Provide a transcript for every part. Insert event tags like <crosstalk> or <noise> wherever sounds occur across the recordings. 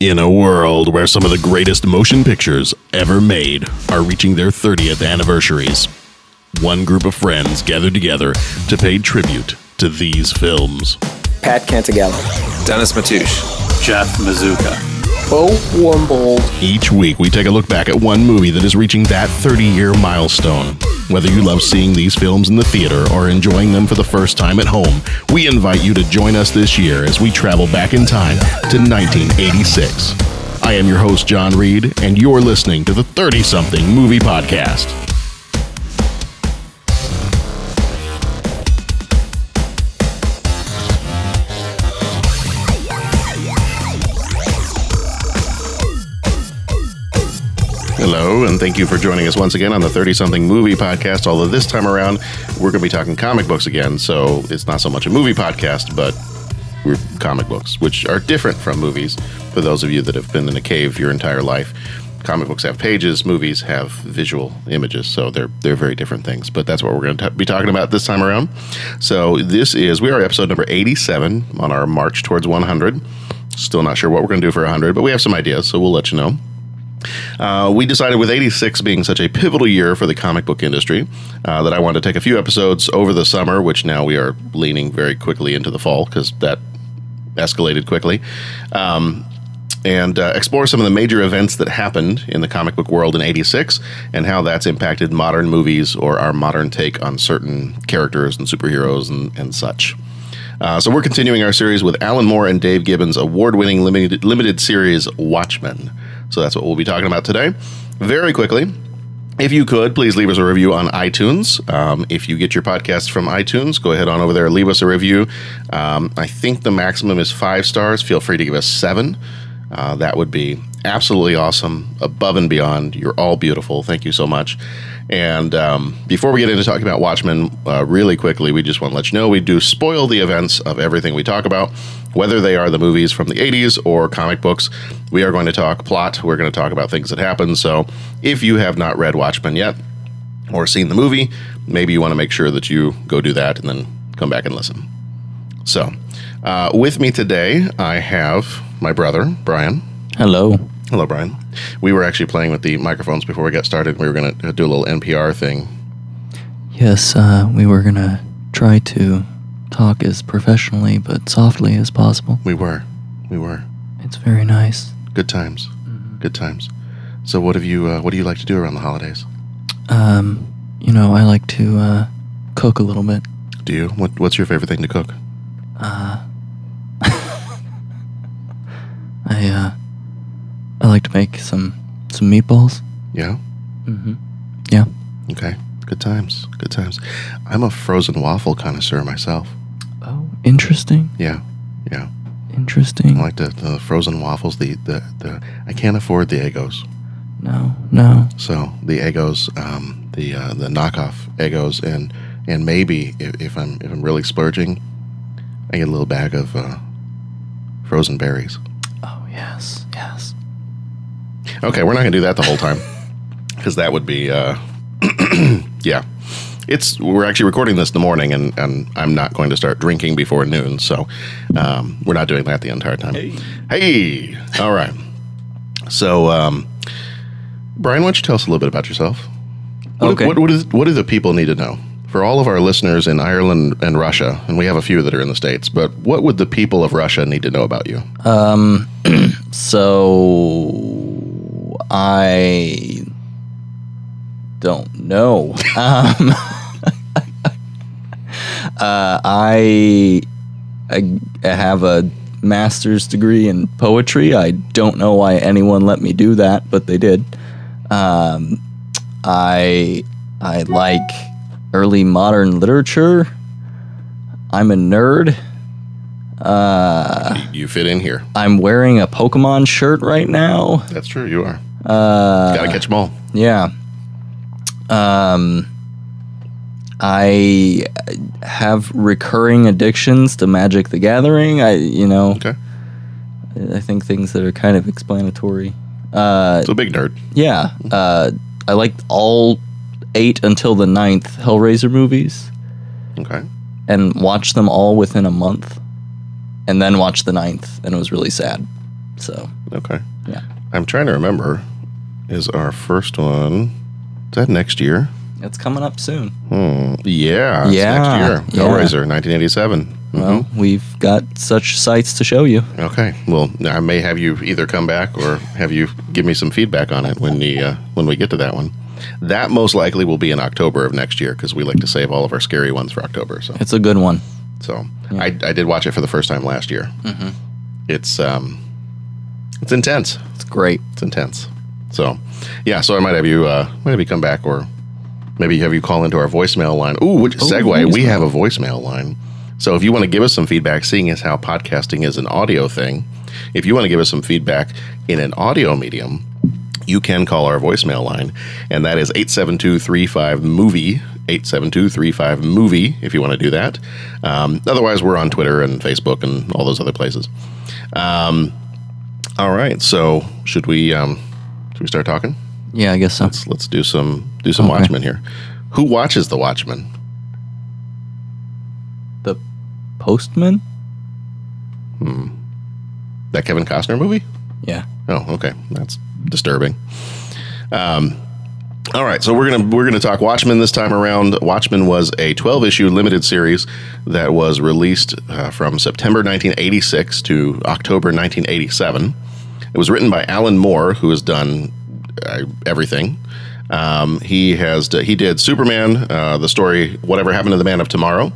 In a world where some of the greatest motion pictures ever made are reaching their 30th anniversaries, one group of friends gathered together to pay tribute to these films. Pat Cantagallo. Dennis Matouche. Jeff Mazuka. Bo. Each week, we take a look back at one movie that is reaching that 30 year milestone. Whether you love seeing these films in the theater or enjoying them for the first time at home, we invite you to join us this year as we travel back in time to 1986. I am your host, John Reed, and you're listening to the 30 something movie podcast. Hello, and thank you for joining us once again on the 30 something movie podcast. Although this time around, we're going to be talking comic books again, so it's not so much a movie podcast, but we're comic books, which are different from movies. For those of you that have been in a cave your entire life, comic books have pages, movies have visual images, so they're they're very different things. But that's what we're going to be talking about this time around. So this is we are episode number 87 on our march towards 100. Still not sure what we're going to do for 100, but we have some ideas, so we'll let you know. Uh, we decided with 86 being such a pivotal year for the comic book industry uh, that I wanted to take a few episodes over the summer, which now we are leaning very quickly into the fall because that escalated quickly. Um, and uh, explore some of the major events that happened in the comic book world in 86 and how that's impacted modern movies or our modern take on certain characters and superheroes and, and such. Uh, so we're continuing our series with Alan Moore and Dave Gibbons' award-winning limited, limited series Watchmen. So that's what we'll be talking about today. Very quickly, if you could, please leave us a review on iTunes. Um, if you get your podcast from iTunes, go ahead on over there leave us a review. Um, I think the maximum is five stars. Feel free to give us seven. Uh, that would be absolutely awesome, above and beyond. You're all beautiful. Thank you so much. And um, before we get into talking about Watchmen, uh, really quickly, we just want to let you know we do spoil the events of everything we talk about, whether they are the movies from the 80s or comic books. We are going to talk plot, we're going to talk about things that happen. So if you have not read Watchmen yet or seen the movie, maybe you want to make sure that you go do that and then come back and listen. So, uh, with me today, I have my brother, Brian. Hello. Hello, Brian. We were actually playing with the microphones before we got started. We were going to do a little NPR thing. Yes, uh, we were gonna try to talk as professionally but softly as possible. We were. We were. It's very nice. Good times. Good times. So, what have you? Uh, what do you like to do around the holidays? Um, you know, I like to uh, cook a little bit. Do you? What, what's your favorite thing to cook? Uh, <laughs> I uh, I like to make some some meatballs. Yeah. Mm-hmm. Yeah. Okay. Good times. Good times. I'm a frozen waffle connoisseur myself. Interesting. Yeah. Yeah. Interesting. I like the, the frozen waffles. The, the the I can't afford the Eggos. no, no. so the Eggos, um, the uh, the knockoff Eggos, and and maybe if, if I'm if I'm really splurging, I get a little bag of uh, frozen berries. Oh yes, yes. Okay, we're not gonna do that the whole time because that would be uh, <clears throat> yeah. It's we're actually recording this in the morning, and, and I'm not going to start drinking before noon, so um, we're not doing that the entire time. Hey, all right. So, um, Brian, why don't you tell us a little bit about yourself? What, Okay. What, what, is, what do the people need to know? For all of our listeners in Ireland and Russia, and we have a few that are in the States, but what would the people of Russia need to know about you? Um, <clears throat> so I don't know. Um, <laughs> uh, I, I have a master's degree in poetry. I don't know why anyone let me do that, but they did. Um, I I like early modern literature. I'm a nerd. Uh, You fit in here. I'm wearing a Pokemon shirt right now. That's true. You are. Uh, Got to catch them all. yeah. Um, I have recurring addictions to Magic the Gathering. I, you know, Okay. I think things that are kind of explanatory. Uh, a big nerd. yeah. Uh, I liked all eight until the ninth Hellraiser movies Okay. and watched them all within a month and then watched the ninth and it was really sad. So Okay. yeah, I'm trying to remember. Is our first one? Is that next year? it's coming up soon. Hmm. Yeah. it's Yeah, Next year. yeah. Hellraiser, 1987. Well, we've got such sights to show you. Okay. Well, I may have you either come back or have you give me some feedback on it when the uh, when we get to that one. That most likely will be in October of next year because we like to save all of our scary ones for October. So, It's a good one. so I, I did watch it for the first time last year. Mm-hmm. It's um, it's intense. It's great. It's intense. So, yeah. So I might have you uh, might have you come back or maybe have you call into our voicemail line. Ooh, which segue? We have a voicemail line. So if you want to give us some feedback, seeing as how podcasting is an audio thing, if you want to give us some feedback in an audio medium, you can call our voicemail line, and that is 872-35-MOVIE, 872-35-MOVIE, if you want to do that. Um, otherwise, we're on Twitter and Facebook and all those other places. Um, all right, so should we um, should we start talking? Yeah, I guess so. Let's let's do some do some Okay. Watchmen here. Who watches the Watchmen? The Postman. Hmm. That Kevin Costner movie? Yeah. Oh, okay. That's disturbing. Um, all right, so we're gonna we're gonna talk Watchmen this time around. Watchmen was a 12 issue limited series that was released uh, from September 1986 to October 1987. It was written by Alan Moore, who has done uh, everything. Um, he has he did Superman, uh, the story Whatever Happened to the Man of Tomorrow.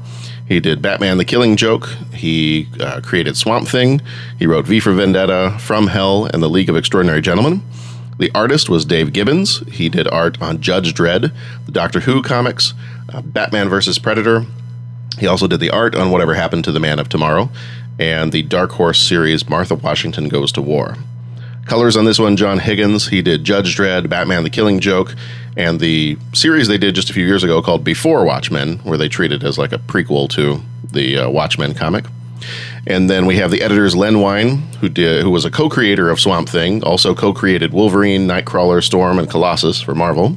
He did Batman: The Killing Joke. He uh, created Swamp Thing. He wrote V for Vendetta, From Hell, and The League of Extraordinary Gentlemen. The artist was Dave Gibbons. He did art on Judge Dredd, the Doctor Who comics, uh, Batman vs. Predator. He also did the art on Whatever Happened to the Man of Tomorrow, and the Dark Horse series Martha Washington Goes to War. Colors on this one, John Higgins. He did Judge Dredd, Batman the Killing Joke, and the series they did just a few years ago called Before Watchmen, where they treat it as like a prequel to the uh, Watchmen comic. And then we have the editors Len Wein, who did who was a co-creator of Swamp Thing, also co-created Wolverine, Nightcrawler, Storm, and Colossus for Marvel.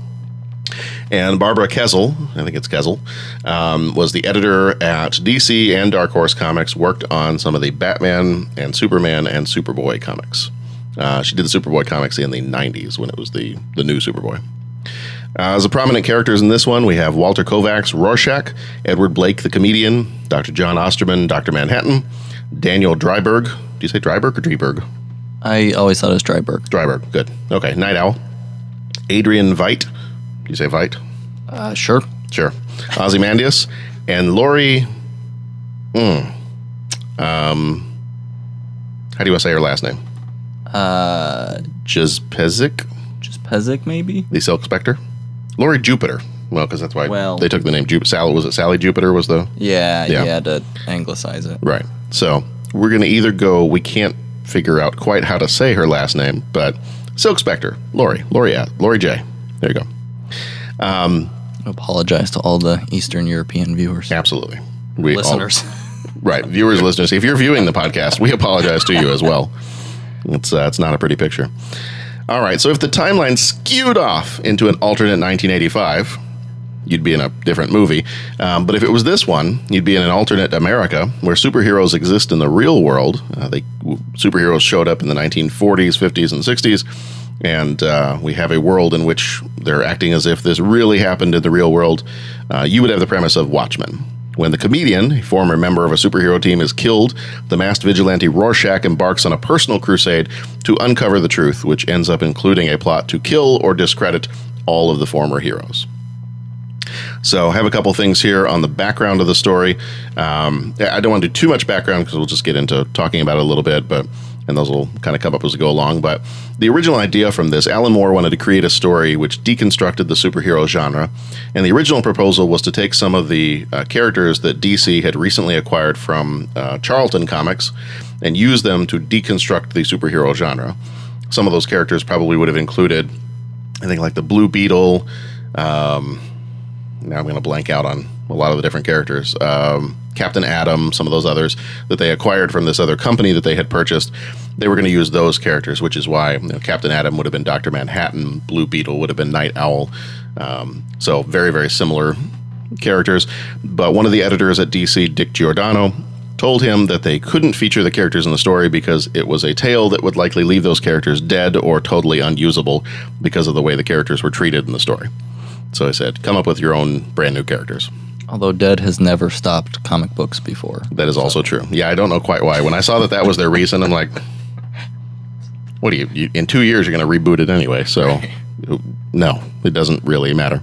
And Barbara Kesel, I think it's Kesel, um, was the editor at DC and Dark Horse Comics, worked on some of the Batman and Superman and Superboy comics. Uh, she did the Superboy comics in the 90s when it was the, the new Superboy. Uh, as a prominent characters in this one, we have Walter Kovacs, Rorschach, Edward Blake, the comedian, Dr. Jon Osterman, Dr. Manhattan, Daniel Dreiberg. Do you say Dreiberg or Dreiberg? I always thought it was Dreiberg. Dreiberg, good. Okay, Nite Owl. Adrian Veidt. Do you say Veidt? Uh, sure. Sure. Ozymandias. And Laurie. Hmm. Um, how do you want to say her last name? Uh, Jazpezik, just Pezik, maybe. the Silk Spectre? Laurie Jupiter. Well, because that's why Well- they took the name Jupiter. Sally, was it Sally Jupiter was the. Yeah, Yeah. yeah, to anglicize it. Right. So we're going to either go, we can't figure out quite how to say her last name, but Silk Spectre, Laurie, Laurie, Laurie J. There you go. I apologize to all the Eastern European viewers, Absolutely. We listeners. <laughs> right. Viewers, listeners, if you're viewing the podcast, we apologize to you as well. It's, uh, it's not a pretty picture. All right. So if the timeline skewed off into an alternate 1985, you'd be in a different movie. Um, but if it was this one, you'd be in an alternate America where superheroes exist in the real world. Uh, they superheroes showed up in the 1940s, 50s, and 60s, and uh, we have a world in which they're acting as if this really happened in the real world. Uh, you would have the premise of Watchmen. When the comedian, a former member of a superhero team, is killed, the masked vigilante Rorschach embarks on a personal crusade to uncover the truth, which ends up including a plot to kill or discredit all of the former heroes. So, I have a couple things here on the background of the story. Um, I don't want to do too much background because we'll just get into talking about it a little bit, but and those will kind of come up as we go along. But the original idea from this, Alan Moore wanted to create a story which deconstructed the superhero genre, and the original proposal was to take some of the uh, characters that DC had recently acquired from uh, Charlton Comics and use them to deconstruct the superhero genre. Some of those characters probably would have included, I think, like the Blue Beetle. Um, now I'm going to blank out on a lot of the different characters. Um, Captain Atom, some of those others that they acquired from this other company that they had purchased. They were going to use those characters, which is why you know, Captain Atom would have been Doctor Manhattan, Blue Beetle would have been Nite Owl. Um, so very very similar characters. But one of the editors at DC, Dick Giordano, told him that they couldn't feature the characters in the story because it was a tale that would likely leave those characters dead or totally unusable because of the way the characters were treated in the story. So I said, come up with your own brand new characters. Although Dead has never stopped comic books before. That is also true. Yeah, I don't know quite why. When I saw that that was their reason, I'm like, what do you, you in two years, you're going to reboot it anyway. So, <laughs> no, it doesn't really matter.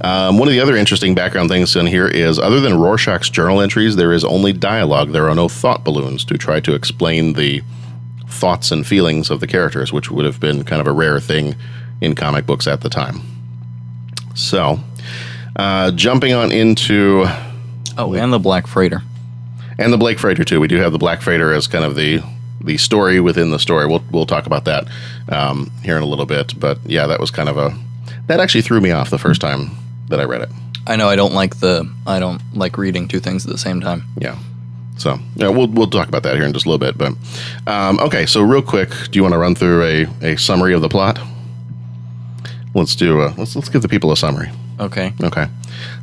Um, one of the other interesting background things in here is other than Rorschach's journal entries, there is only dialogue. There are no thought balloons to try to explain the thoughts and feelings of the characters, which would have been kind of a rare thing in comic books at the time. So, uh, jumping on into Oh, and the Black Freighter. and the Blake Freighter too. We do have the Black Freighter as kind of the the story within the story. We'll we'll talk about that um, here in a little bit. But yeah, that was kind of a that actually threw me off the first time that I read it. I know I don't like the I don't like reading two things at the same time. Yeah. So yeah, we'll we'll talk about that here in just a little bit. But um, okay, so real quick, do you want to run through a, a summary of the plot? Let's do a, let's let's give the people a summary. Okay. Okay.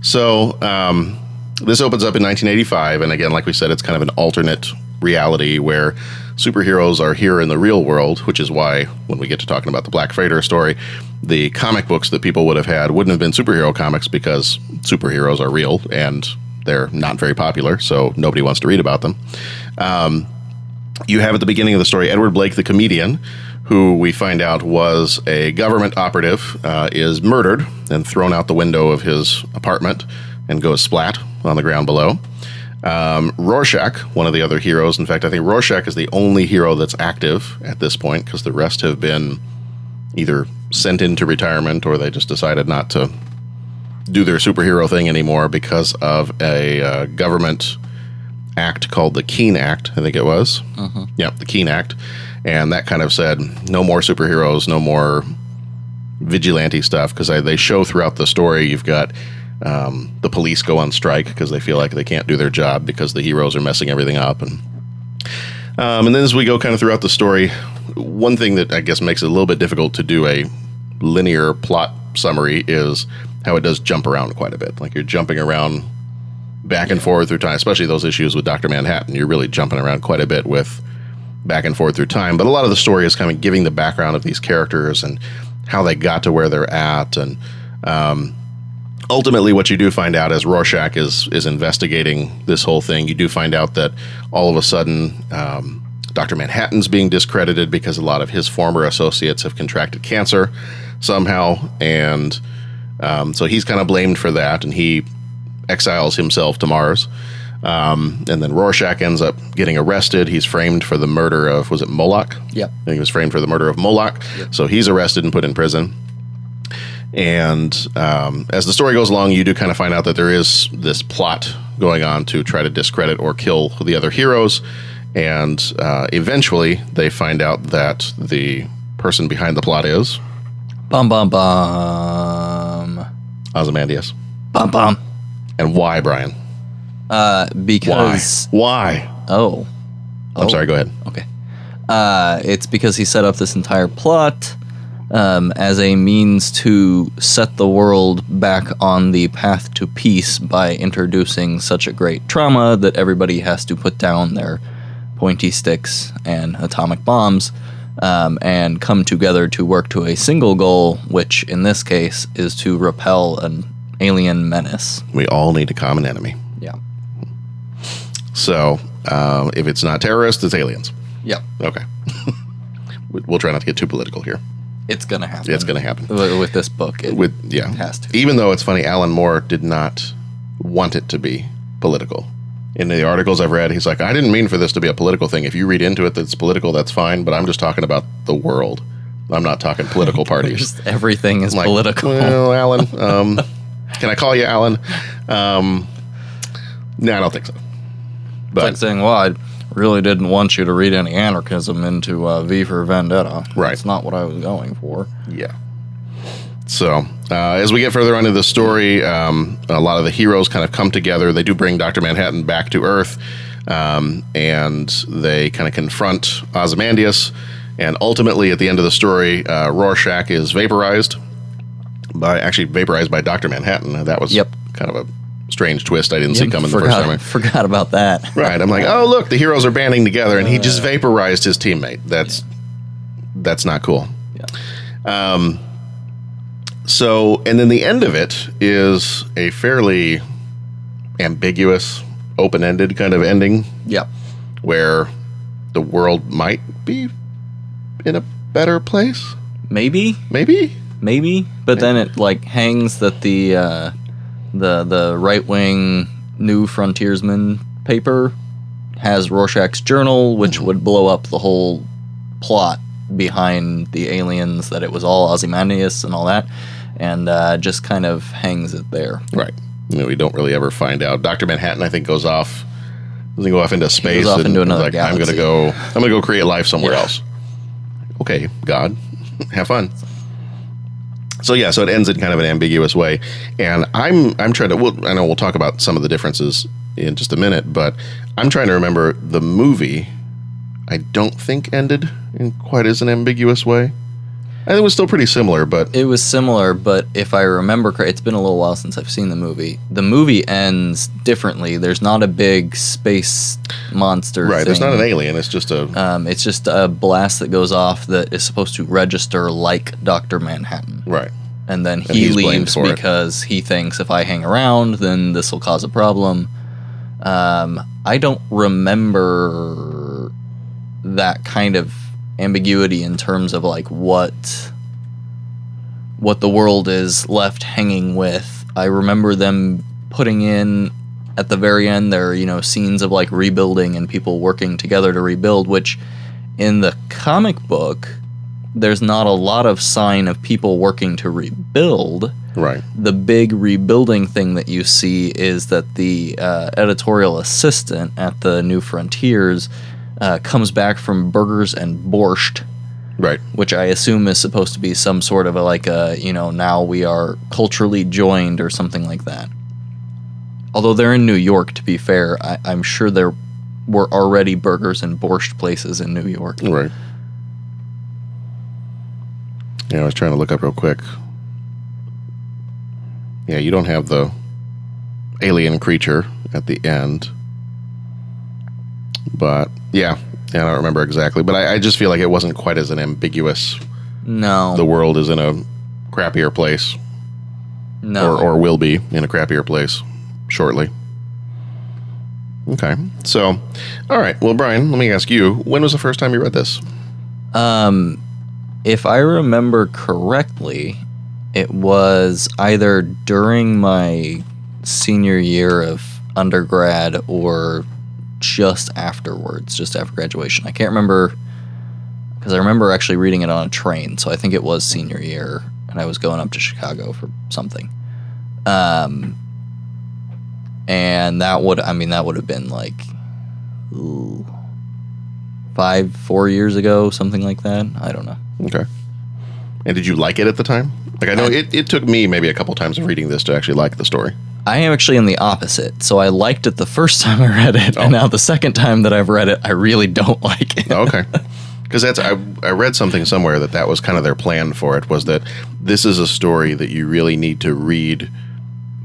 So um, this opens up in 1985, and again, like we said, it's kind of an alternate reality where superheroes are here in the real world, which is why when we get to talking about the Black Freighter story, the comic books that people would have had wouldn't have been superhero comics because superheroes are real and they're not very popular, so nobody wants to read about them. Um, you have at the beginning of the story Edward Blake, the comedian, who we find out was a government operative, uh, is murdered and thrown out the window of his apartment and goes splat on the ground below. Um, Rorschach, one of the other heroes, in fact, I think Rorschach is the only hero that's active at this point because the rest have been either sent into retirement or they just decided not to do their superhero thing anymore because of a uh, government act called the Keene Act, I think it was. Yep, the Keene Act. And that kind of said no more superheroes, no more vigilante stuff because they show throughout the story you've got um, the police go on strike because they feel like they can't do their job because the heroes are messing everything up and um, and then as we go kind of throughout the story one thing that i guess makes it a little bit difficult to do a linear plot summary is how it does jump around quite a bit. Like you're jumping around back and forth through time especially those issues with dr manhattan you're really jumping around quite a bit with back and forth through time but a lot of the story is kind of giving the background of these characters and how they got to where they're at and um, ultimately what you do find out as Rorschach is is investigating this whole thing, you do find out that all of a sudden um, Dr. Manhattan's being discredited because a lot of his former associates have contracted cancer somehow, and um, so he's kind of blamed for that, and he exiles himself to Mars. Um, and then Rorschach ends up getting arrested. He's framed for the murder of was it Moloch? Yep. I think he was framed for the murder of Moloch. So he's arrested and put in prison. And um, as the story goes along, you do kind of find out that there is this plot going on to try to discredit or kill the other heroes. And uh, eventually, they find out that the person behind the plot is Bum bum bum. Ozymandias. Bum bum. And why, Brian? Uh, Why? because Why? oh, I'm sorry. Go ahead. okay. Uh, it's because he set up this entire plot um, as a means to set the world back on the path to peace by introducing such a great trauma that everybody has to put down their pointy sticks and atomic bombs um, and come together to work to a single goal, which in this case is to repel an alien menace. We all need a common enemy. So um, if it's not terrorists, it's aliens. Yep. Okay. <laughs> We- we'll try not to get too political here. It's going to happen. It's going to happen. With, this book. It, With yeah, has to. Even though it's funny, Alan Moore did not want it to be political. In the articles I've read, he's like, I didn't mean for this to be a political thing. If you read into it that it's political, that's fine. But I'm just talking about the world. I'm not talking political <laughs> parties. Just everything is like, political. Well, Alan, <laughs> um, can I call you Alan? Um, no, I don't think so. It's But like saying, well, I really didn't want you to read any anarchism into uh, V for Vendetta. Right. It's not what I was going for. Yeah. So, uh, as we get further into the story, um, a lot of the heroes kind of come together. They do bring Dr. Manhattan back to Earth, um, and they kind of confront Ozymandias. And ultimately, at the end of the story, uh, Rorschach is vaporized by actually vaporized by Dr. Manhattan. That was Yep. kind of a strange twist I didn't see Yep, coming the forgot, first time. I <laughs> forgot about that. Right. I'm like, oh look, the heroes are banding together, and he just vaporized his teammate. That's that's not cool. Yeah. Um. So, and then the end of it is a fairly ambiguous, open-ended kind of ending Yep. where the world might be in a better place. Maybe. Maybe. maybe but then it like hangs that the uh, the the right wing new frontiersman paper has Rorschach's journal which would blow up the whole plot behind the aliens that it was all Ozymandias and all that and uh, just kind of hangs it there Right. You know, we don't really ever find out. Doctor Manhattan, I think, goes off. Doesn't go off into space. off and into another like, I'm gonna go. I'm gonna go create life somewhere Yeah. else. Okay, God, <laughs> have fun. So yeah, so it ends in kind of an ambiguous way, and I'm I'm trying to. Well, I know we'll talk about some of the differences in just a minute, but I'm trying to remember the movie. I don't think ended in quite as an ambiguous way. Think it was still pretty similar, but it was similar but if I remember correct it's been a little while since I've seen the movie the movie ends differently there's not a big space monster right, there's thing. not an alien. It's just a Um, it's just a blast that goes off that is supposed to register like Doctor Manhattan, right. and then And he leaves for it. because he thinks if I hang around, then this will cause a problem. Um, I don't remember that kind of ambiguity in terms of like what what the world is left hanging with. I remember them putting in at the very end there are, you know, scenes of like rebuilding and people working together to rebuild, which in the comic book there's not a lot of sign of people working to rebuild. Right. The big rebuilding thing that you see is that the uh, editorial assistant at the New Frontiers uh, comes back from burgers and borscht Right. which I assume is supposed to be some sort of a like a you know now we are culturally joined or something like that. Although they're in New York, to be fair, I, I'm sure there were already burgers and borscht places in New York. Right. Yeah, I was trying to look up real quick. Yeah, you don't have the alien creature at the end. But yeah, yeah, I don't remember exactly. But I, I just feel like it wasn't quite as an ambiguous. No, The world is in a crappier place, no. or, or will be in a crappier place shortly. Okay, so, all right. Well, Brian, let me ask you: When was the first time you read this? Um, if I remember correctly, it was either during my senior year of undergrad or just afterwards, just after graduation. I can't remember because I remember actually reading it on a train, so I think it was senior year, and I was going up to Chicago for something. Um, and that would, I mean, that would have been like. ooh, five, four years ago, something like that. I don't know. Okay. And did you like it at the time? Like I know it, it took me maybe a couple times of reading this to actually like the story. I am actually in the opposite. So I liked it the first <laughs> time I read it, Oh. and now the second time that I've read it, I really don't <laughs> like it. Oh, okay. Because that's I, I read something somewhere that that was kind of their plan for it was that this is a story that you really need to read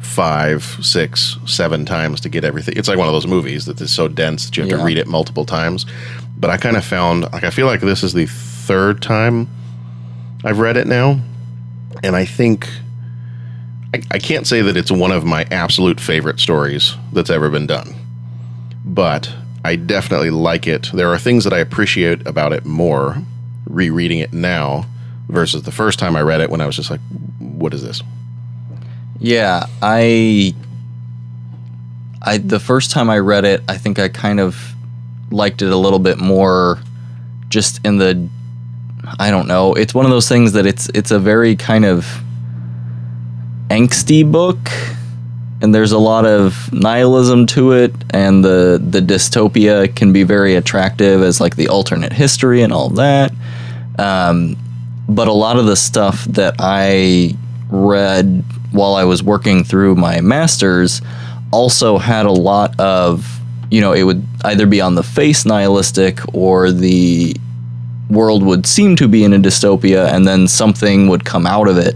five, six, seven times to get everything. It's like one of those movies that is so dense that you have to read it multiple times. But I kind of found like I feel like this is the third time I've read it now, and I think I, I can't say that it's one of my absolute favorite stories that's ever been done, but I definitely like it. There are things that I appreciate about it more rereading it now versus the first time I read it when I was just like, "What is this?" Yeah, I I the first time I read it, I think I kind of liked it a little bit more just in the I don't know. It's one of those things that it's it's a very kind of angsty book and there's a lot of nihilism to it and the the dystopia can be very attractive as like the alternate history and all that. Um, but a lot of the stuff that I read while I was working through my masters also had a lot of, you know, it would either be on the face nihilistic or the world would seem to be in a dystopia and then something would come out of it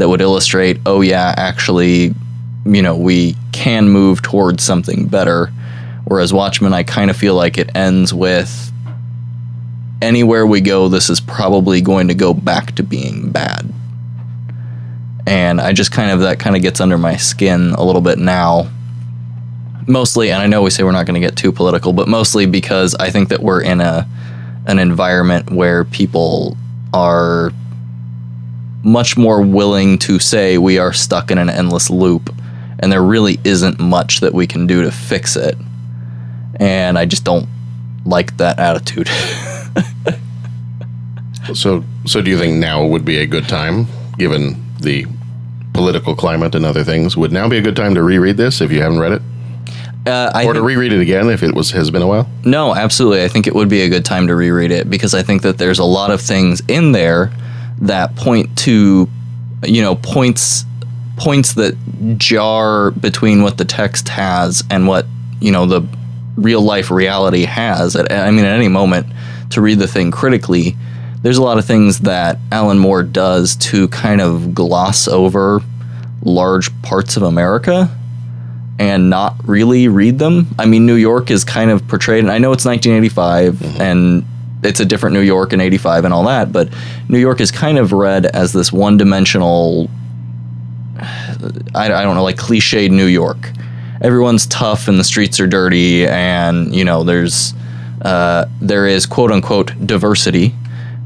that would illustrate, oh, yeah, actually, you know, we can move towards something better. Whereas Watchmen, I kind of feel like it ends with anywhere we go, this is probably going to go back to being bad. And I just kind of, that kind of gets under my skin a little bit now. Mostly, and I know we say we're not going to get too political, but mostly because I think that we're in a an environment where people are much more willing to say we are stuck in an endless loop and there really isn't much that we can do to fix it. And I just don't like that attitude. <laughs> So, so do you think now would be a good time, given the political climate and other things? Would now be a good time to reread this if you haven't read it, uh, I or to reread it again if it was has been a while? No, absolutely. I think it would be a good time to reread it because I think that there's a lot of things in there that point to, you know, points points that jar between what the text has and what you know the real life reality has. At, I mean, at any moment to read the thing critically, there's a lot of things that Alan Moore does to kind of gloss over large parts of America and not really read them. I mean, New York is kind of portrayed, and I know it's 1985 mm-hmm. and it's a different New York in 85 and all that, but New York is kind of read as this one dimensional, I, I don't know, like cliched New York. Everyone's tough and the streets are dirty, and, you know, there's, uh, there is quote unquote diversity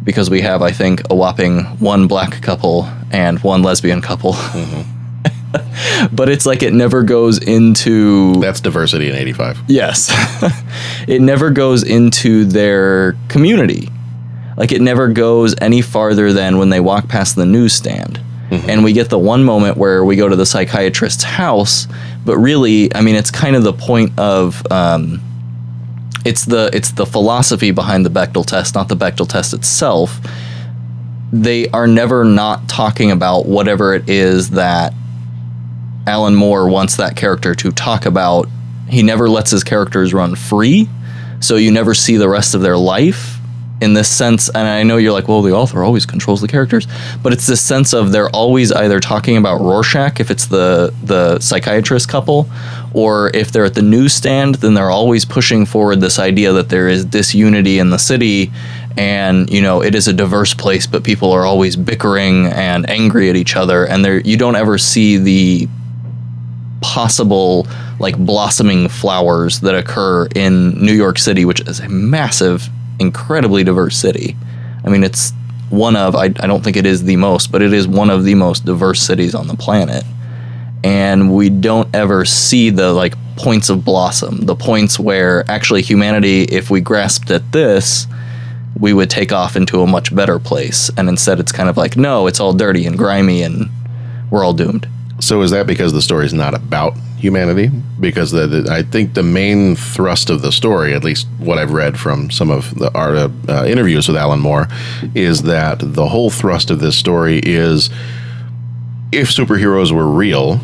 because we have, I think, a whopping one black couple and one lesbian couple. <laughs> but it's like it never goes into That's diversity in '85. Yes. <laughs> it never goes into their community. Like it never goes any farther than when they walk past the newsstand. And we get the one moment where we go to the psychiatrist's house, but really, I mean, it's kind of the point of um, it's the it's the philosophy behind the Bechdel test, not the Bechdel test itself. They are never not talking about whatever it is that Alan Moore wants that character to talk about. He never lets his characters run free, so you never see the rest of their life in this sense. And I know you're like, well, the author always controls the characters, but it's this sense of they're always either talking about Rorschach if it's the the psychiatrist couple, or if they're at the newsstand, then they're always pushing forward this idea that there is disunity in the city. And you know it is a diverse place, but people are always bickering and angry at each other, and there you don't ever see the possible like blossoming flowers that occur in New York City, which is a massive, incredibly diverse city. I mean, it's one of, I, I don't think it is the most, but it is one of the most diverse cities on the planet. And we don't ever see the like points of blossom, the points where actually humanity, if we grasped at this, we would take off into a much better place. And instead, it's kind of like, no, it's all dirty and grimy and we're all doomed. So is that because the story is not about humanity? Because the, the, I think the main thrust of the story, at least what I've read from some of the art, uh, interviews with Alan Moore, is that the whole thrust of this story is if superheroes were real,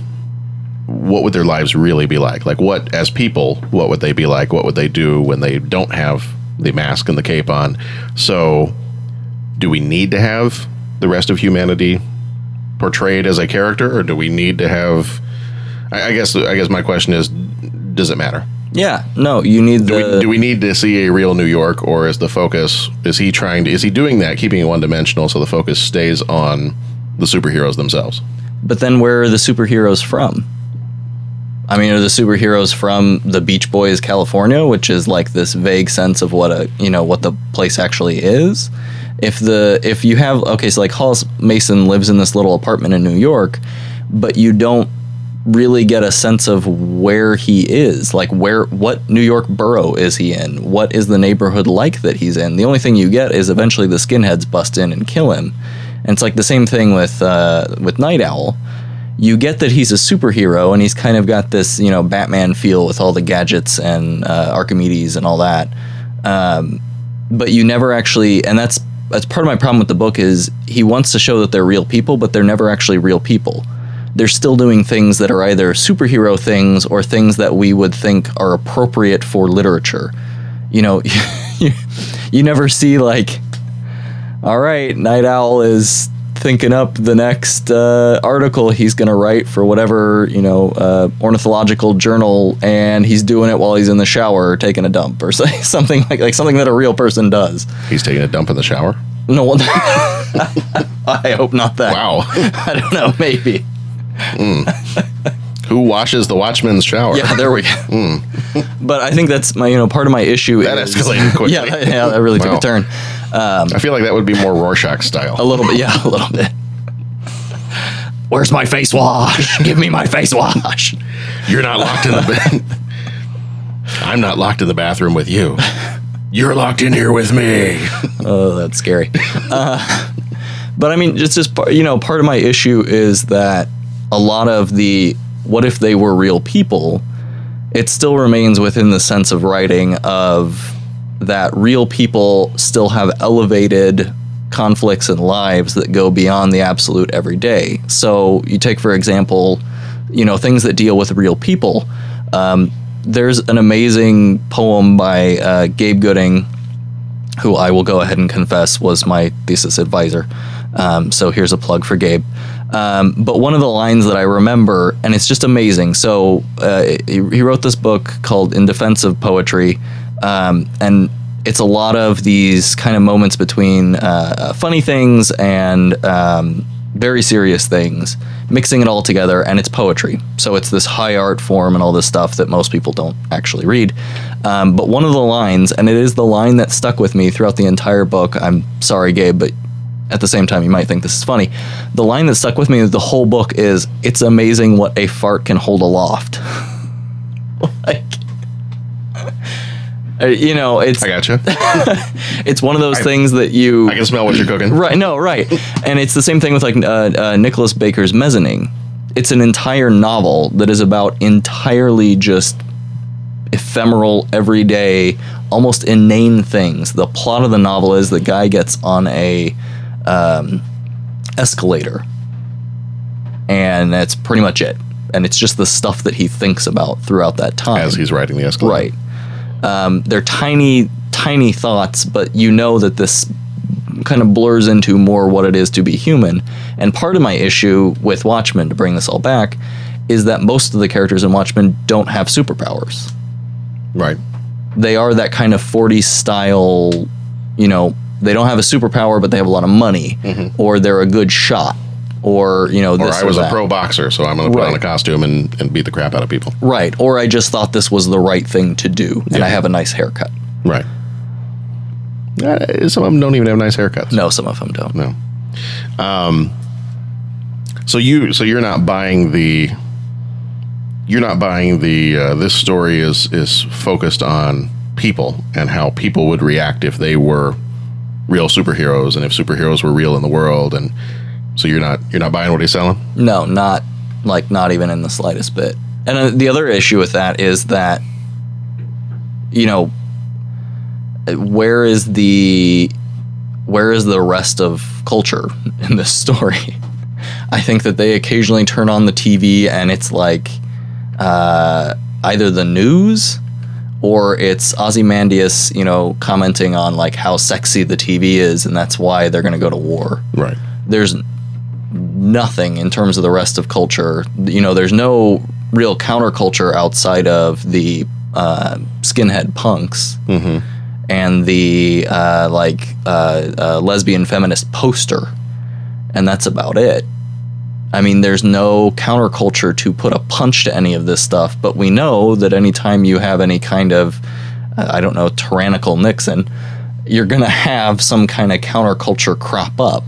what would their lives really be like? Like, what, as people, what would they be like? What would they do when they don't have the mask and the cape on? So, do we need to have the rest of humanity portrayed as a character, or do we need to have? I, I guess. I guess my question is, does it matter? Yeah, no, you need Do, the. we, do we need to see a real New York, or is the focus? Is he trying to? Is he doing that, keeping it one dimensional, so the focus stays on the superheroes themselves? But then where are the superheroes from? I mean, are the superheroes from the Beach Boys, California, which is like this vague sense of what a you know what the place actually is? If the if you have okay, so like Hollis Mason lives in this little apartment in New York, but you don't really get a sense of where he is like where what new york borough is he in? What is the neighborhood like that he's in? The only thing you get is eventually the skinheads bust in and kill him. And it's like the same thing with uh, with nite owl. You get that he's a superhero and he's kind of got this you know batman feel with all the gadgets and uh, archimedes and all that. Um, but you never actually and that's that's part of my problem with the book is he wants to show that they're real people but they're never actually real people they're still doing things that are either superhero things or things that we would think are appropriate for literature. You know, <laughs> you, you never see like, all right, Nite Owl is thinking up the next uh, article he's going to write for whatever you know uh, ornithological journal, and he's doing it while he's in the shower or taking a dump or <laughs> say- something like like something that a real person does. He's taking a dump in the shower. No one. <laughs> I hope not that. Wow. <laughs> I don't know. Maybe. Who washes the watchman's shower? Yeah. There we go. But I think that's my you know part of my issue. That is, escalated quickly. Yeah. That, yeah. That really Wow. took a turn. I feel like that would be more Rorschach style. A little bit. Yeah. A little bit. Where's my face wash? Give me my face wash. You're not locked in the bed. <laughs> I'm not locked in the bathroom with you. You're locked in here with me. Oh, that's scary. Uh, but I mean, it's just you know, part of my issue is that a lot of the what if they were real people, it still remains within the sense of writing of that real people still have elevated conflicts and lives that go beyond the absolute everyday. So you take, for example, you know, things that deal with real people. Um, there's an amazing poem by uh, Gabe Gudding who I will go ahead and confess was my thesis advisor. Um, so here's a plug for Gabe. Um, but one of the lines that I remember, and it's just amazing. So uh, he, he wrote this book called In Defense of Poetry, um, and it's a lot of these kind of moments between uh, uh, funny things and um, very serious things, mixing it all together, and it's poetry. So it's this high art form and all this stuff that most people don't actually read. Um, but one of the lines, and it is the line that stuck with me throughout the entire book. I'm sorry, Gabe, but at the same time, you might think this is funny. The line that stuck with me the whole book is, "It's amazing what a fart can hold aloft." <laughs> like, you know, it's I gotcha. <laughs> it's one of those things that you I can smell what you're cooking. Right, no, right. <laughs> and it's the same thing with like uh, uh, Nicholas Baker's Mezzanine. It's an entire novel that is about entirely just ephemeral, everyday, almost inane things. The plot of the novel is the guy gets on a um, escalator, and that's pretty much it. And it's just the stuff that he thinks about throughout that time. As he's riding the escalator. Right. Um, they're tiny, tiny thoughts, but you know that this kind of blurs into more what it is to be human. And part of my issue with Watchmen, to bring this all back, is that most of the characters in Watchmen don't have superpowers. Right. They are that kind of 40 style, you know, they don't have a superpower, but they have a lot of money, or they're a good shot, or, you know. Or I was a pro boxer, so I'm going to put on a costume and, and beat the crap out of people. Right. Or I just thought this was the right thing to do, and Yeah. I have a nice haircut. Right. Uh, some of them don't even have nice haircuts. No, some of them don't. No. Um. So you so you're not buying the. You're not buying the. Uh, this story is is focused on people and how people would react if they were real superheroes and if superheroes were real in the world and so you're not you're not buying what he's selling. No, not like not even in the slightest bit. And uh, the other issue with that is that you know where is the where is the rest of culture <laughs> in this story? <laughs> I think that they occasionally turn on the TV and it's like uh, either the news or it's Ozymandias, you know, commenting on like how sexy the TV is and that's why they're going to go to war Right. there's nothing in terms of the rest of culture. You know, there's no real counterculture outside of the uh, skinhead punks and the uh, like uh, uh, lesbian feminist poster, and that's about it. I mean, there's no counterculture to put a punch to any of this stuff, but we know that anytime you have any kind of, uh, I don't know, tyrannical Nixon, you're going to have some kind of counterculture crop up.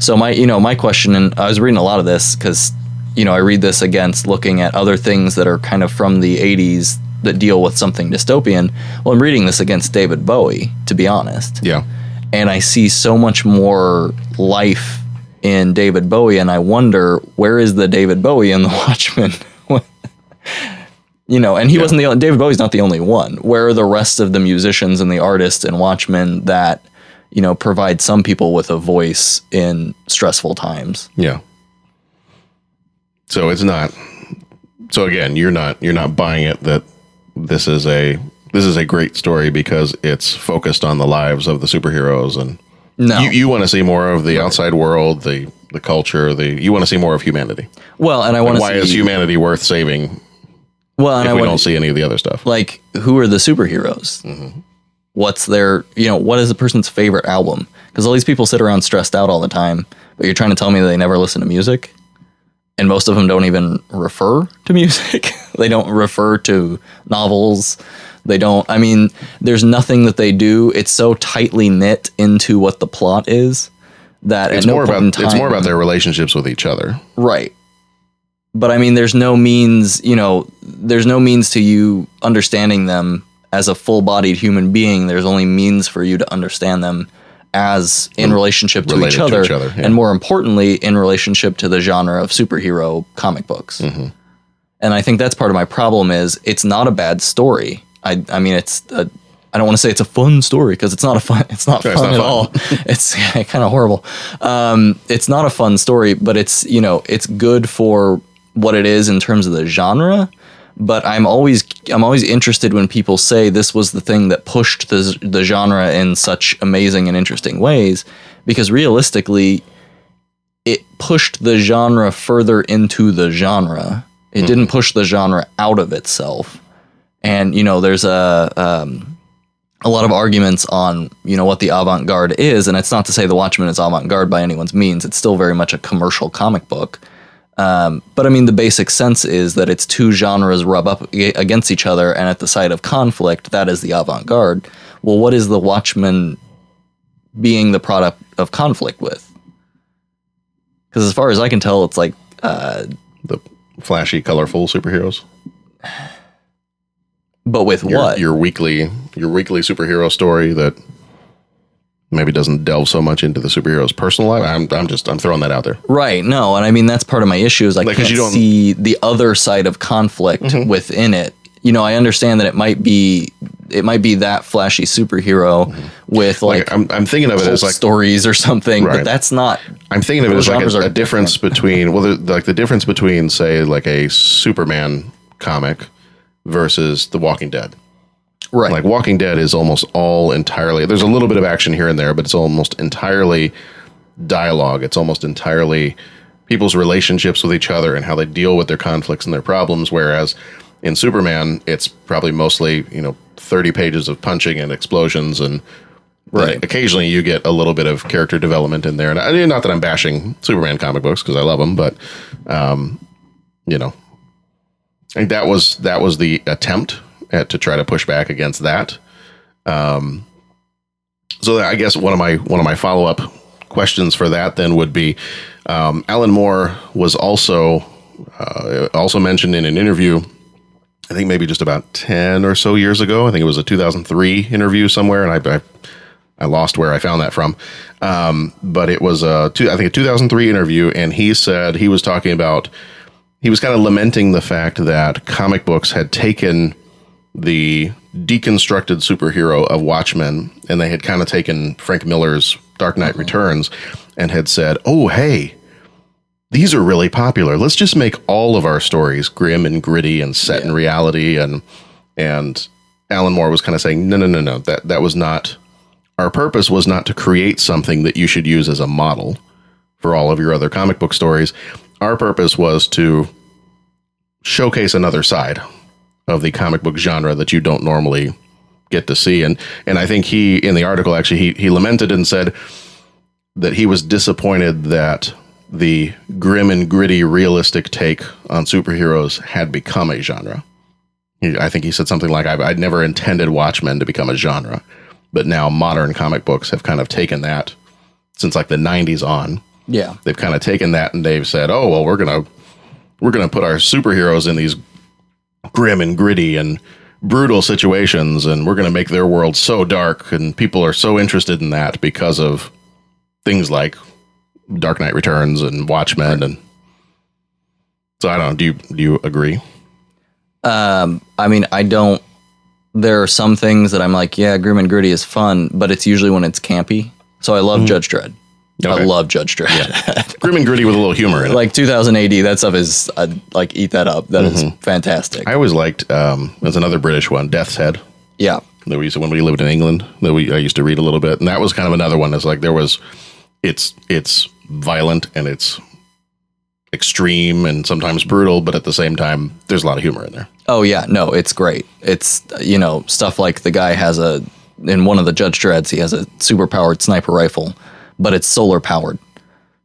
So my, you know, my question, and I was reading a lot of this because, you know, I read this against looking at other things that are kind of from the '80s that deal with something dystopian. Well, I'm reading this against David Bowie, to be honest, Yeah. and I see so much more life in David Bowie, and I wonder where is the David Bowie in The <laughs> Watchmen? <laughs> you know, and he wasn't the only, David Bowie's not the only one. Where are the rest of the musicians and the artists and Watchmen that you know provide some people with a voice in stressful times? Yeah. So it's not. So again, you're not you're not buying it that this is a this is a great story because it's focused on the lives of the superheroes and No. You, you want to see more of the outside world, the the culture, the you want to see more of humanity. well, and I want to Why see is humanity worth saving well, and if I we want don't see any of the other stuff? like who are the superheroes? Mm-hmm. What's their you know what is a person's favorite album? Because all these people sit around stressed out all the time, but you're trying to tell me they never listen to music, and most of them don't even refer to <laughs> music. they don't refer to novels. They don't. I mean, there's nothing that they do. It's so tightly knit into what the plot is that It's at no more point about time, it's more about their relationships with each other. Right. But I mean, there's no means, you know, there's no means to you understanding them as a full bodied human being. There's only means for you to understand them as in relationship to Related each to other. each other, yeah. And more importantly, in relationship to the genre of superhero comic books. Mm-hmm. And I think that's part of my problem is it's not a bad story. I, I mean, it's a, I don't want to say it's a fun story because it's not a fun. <laughs> It's not fun <laughs> <laughs> it's at not all. it's kind of horrible. Um, it's not a fun story, but it's you know it's good for what it is in terms of the genre. But I'm always I'm always interested when people say this was the thing that pushed the the genre in such amazing and interesting ways, because realistically, it pushed the genre further into the genre. It didn't push the genre out of itself. And you know, there's a um, a lot of arguments on you know what the avant garde is, and it's not to say the Watchmen is avant garde by anyone's means. It's still very much a commercial comic book. Um, but I mean, the basic sense is that it's two genres rub up against each other, and at the site of conflict, that is the avant garde. Well, what is the Watchmen being the product of conflict with? Because as far as I can tell, it's like The flashy, colorful superheroes. But with Your, what? your weekly your weekly superhero story that maybe doesn't delve so much into the superhero's personal life. I'm I'm just I'm throwing that out there. right. No, and I mean that's part of my issue is I Like, can't you don't- see the other side of conflict mm-hmm. within it. You know, I understand that it might be it might be that flashy superhero mm-hmm. with like, Like I'm I'm thinking of it as like stories or something, Right. but that's not. I'm thinking of it as like a, a difference between well, the, <laughs> like the difference between say like a Superman comic versus The Walking Dead. Right. Like Walking Dead is almost all entirely. There's a little bit of action here and there, but it's almost entirely dialogue. It's almost entirely people's relationships with each other and how they deal with their conflicts and their problems. Whereas in Superman, it's probably mostly you know 30 pages of punching and explosions and Right. occasionally you get a little bit of character development in there. And I, not that I'm bashing Superman comic books because I love them, but um, you know, I think that was that was the attempt at to try to push back against that. Um, so I guess one of my one of my follow up questions for that then would be, um, Alan Moore was also uh, also mentioned in an interview. I think maybe just about ten or so years ago. I think it was a 2003 interview somewhere, and I, I I lost where I found that from. Um, but it was a two, I think a 2003 interview, and he said he was talking about he was kind of lamenting the fact that comic books had taken the deconstructed superhero of Watchmen, and they had kind of taken Frank Miller's Dark Knight uh-huh. Returns and had said, "Oh, hey." These are really popular. Let's just make all of our stories grim and gritty and set in reality. And and Alan Moore was kind of saying, no, no, no, no. That that was not our purpose was not to create something that you should use as a model for all of your other comic book stories. Our purpose was to showcase another side of the comic book genre that you don't normally get to see. And and I think he in the article actually he he lamented and said that he was disappointed that the grim and gritty realistic take on superheroes had become a genre. He- I think he said something like, I've, I'd never intended Watchmen to become a genre, but now modern comic books have kind of taken that since like the 90s on. yeah. They've kind of taken that and they've said, oh, well, we're going to, we're going to put our superheroes in these grim and gritty and brutal situations and we're going to make their world so dark and people are so interested in that because of things like Dark Knight Returns and Watchmen and so I don't know, do you do you agree? Um, I mean, I don't. There are some things that I'm like, yeah, grim and gritty is fun, but it's usually when it's campy. So I love Judge Dredd. I Mm-hmm. Love Judge Dredd. <laughs> Grim and gritty with a little humor in it. like 2000 AD, that stuff is I'd like eat that up. That is fantastic. Mm-hmm. I always liked um there's another British one, Death's Head. yeah, that we used to when we lived in England that we I used to read a little bit, and that was kind of another one. That's like there was, it's it's violent and it's extreme and sometimes brutal, but at the same time, there's a lot of humor in there. Oh yeah, no, it's great. It's you know stuff like the guy has a in one of the Judge Dredds he has a super powered sniper rifle, but it's solar powered.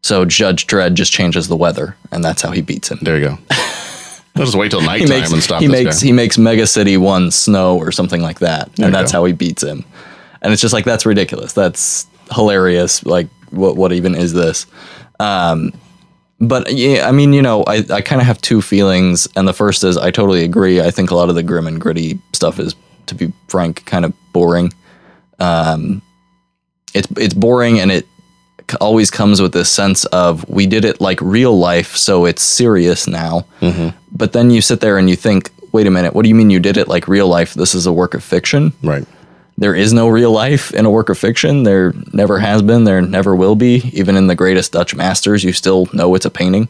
So Judge Dredd just changes the weather, and that's how he beats him. There you go. I'll <laughs> just wait till nighttime makes and stop he this makes guy. he makes Mega City One snow or something like that, you and that's go. how he beats him. And it's just like that's ridiculous. That's hilarious. Like what what even is this? Um, but yeah, I mean, you know, I, I kind of have two feelings, and the first is I totally agree. I think a lot of the grim and gritty stuff is, to be frank, kind of boring. Um, it's it's boring, and it c- always comes with this sense of we did it like real life, so it's serious now. But then you sit there and you think, wait a minute, what do you mean you did it like real life? This is a work of fiction right. there is no real life in a work of fiction. There never has been. There never will be. Even in the greatest Dutch masters, you still know it's a painting.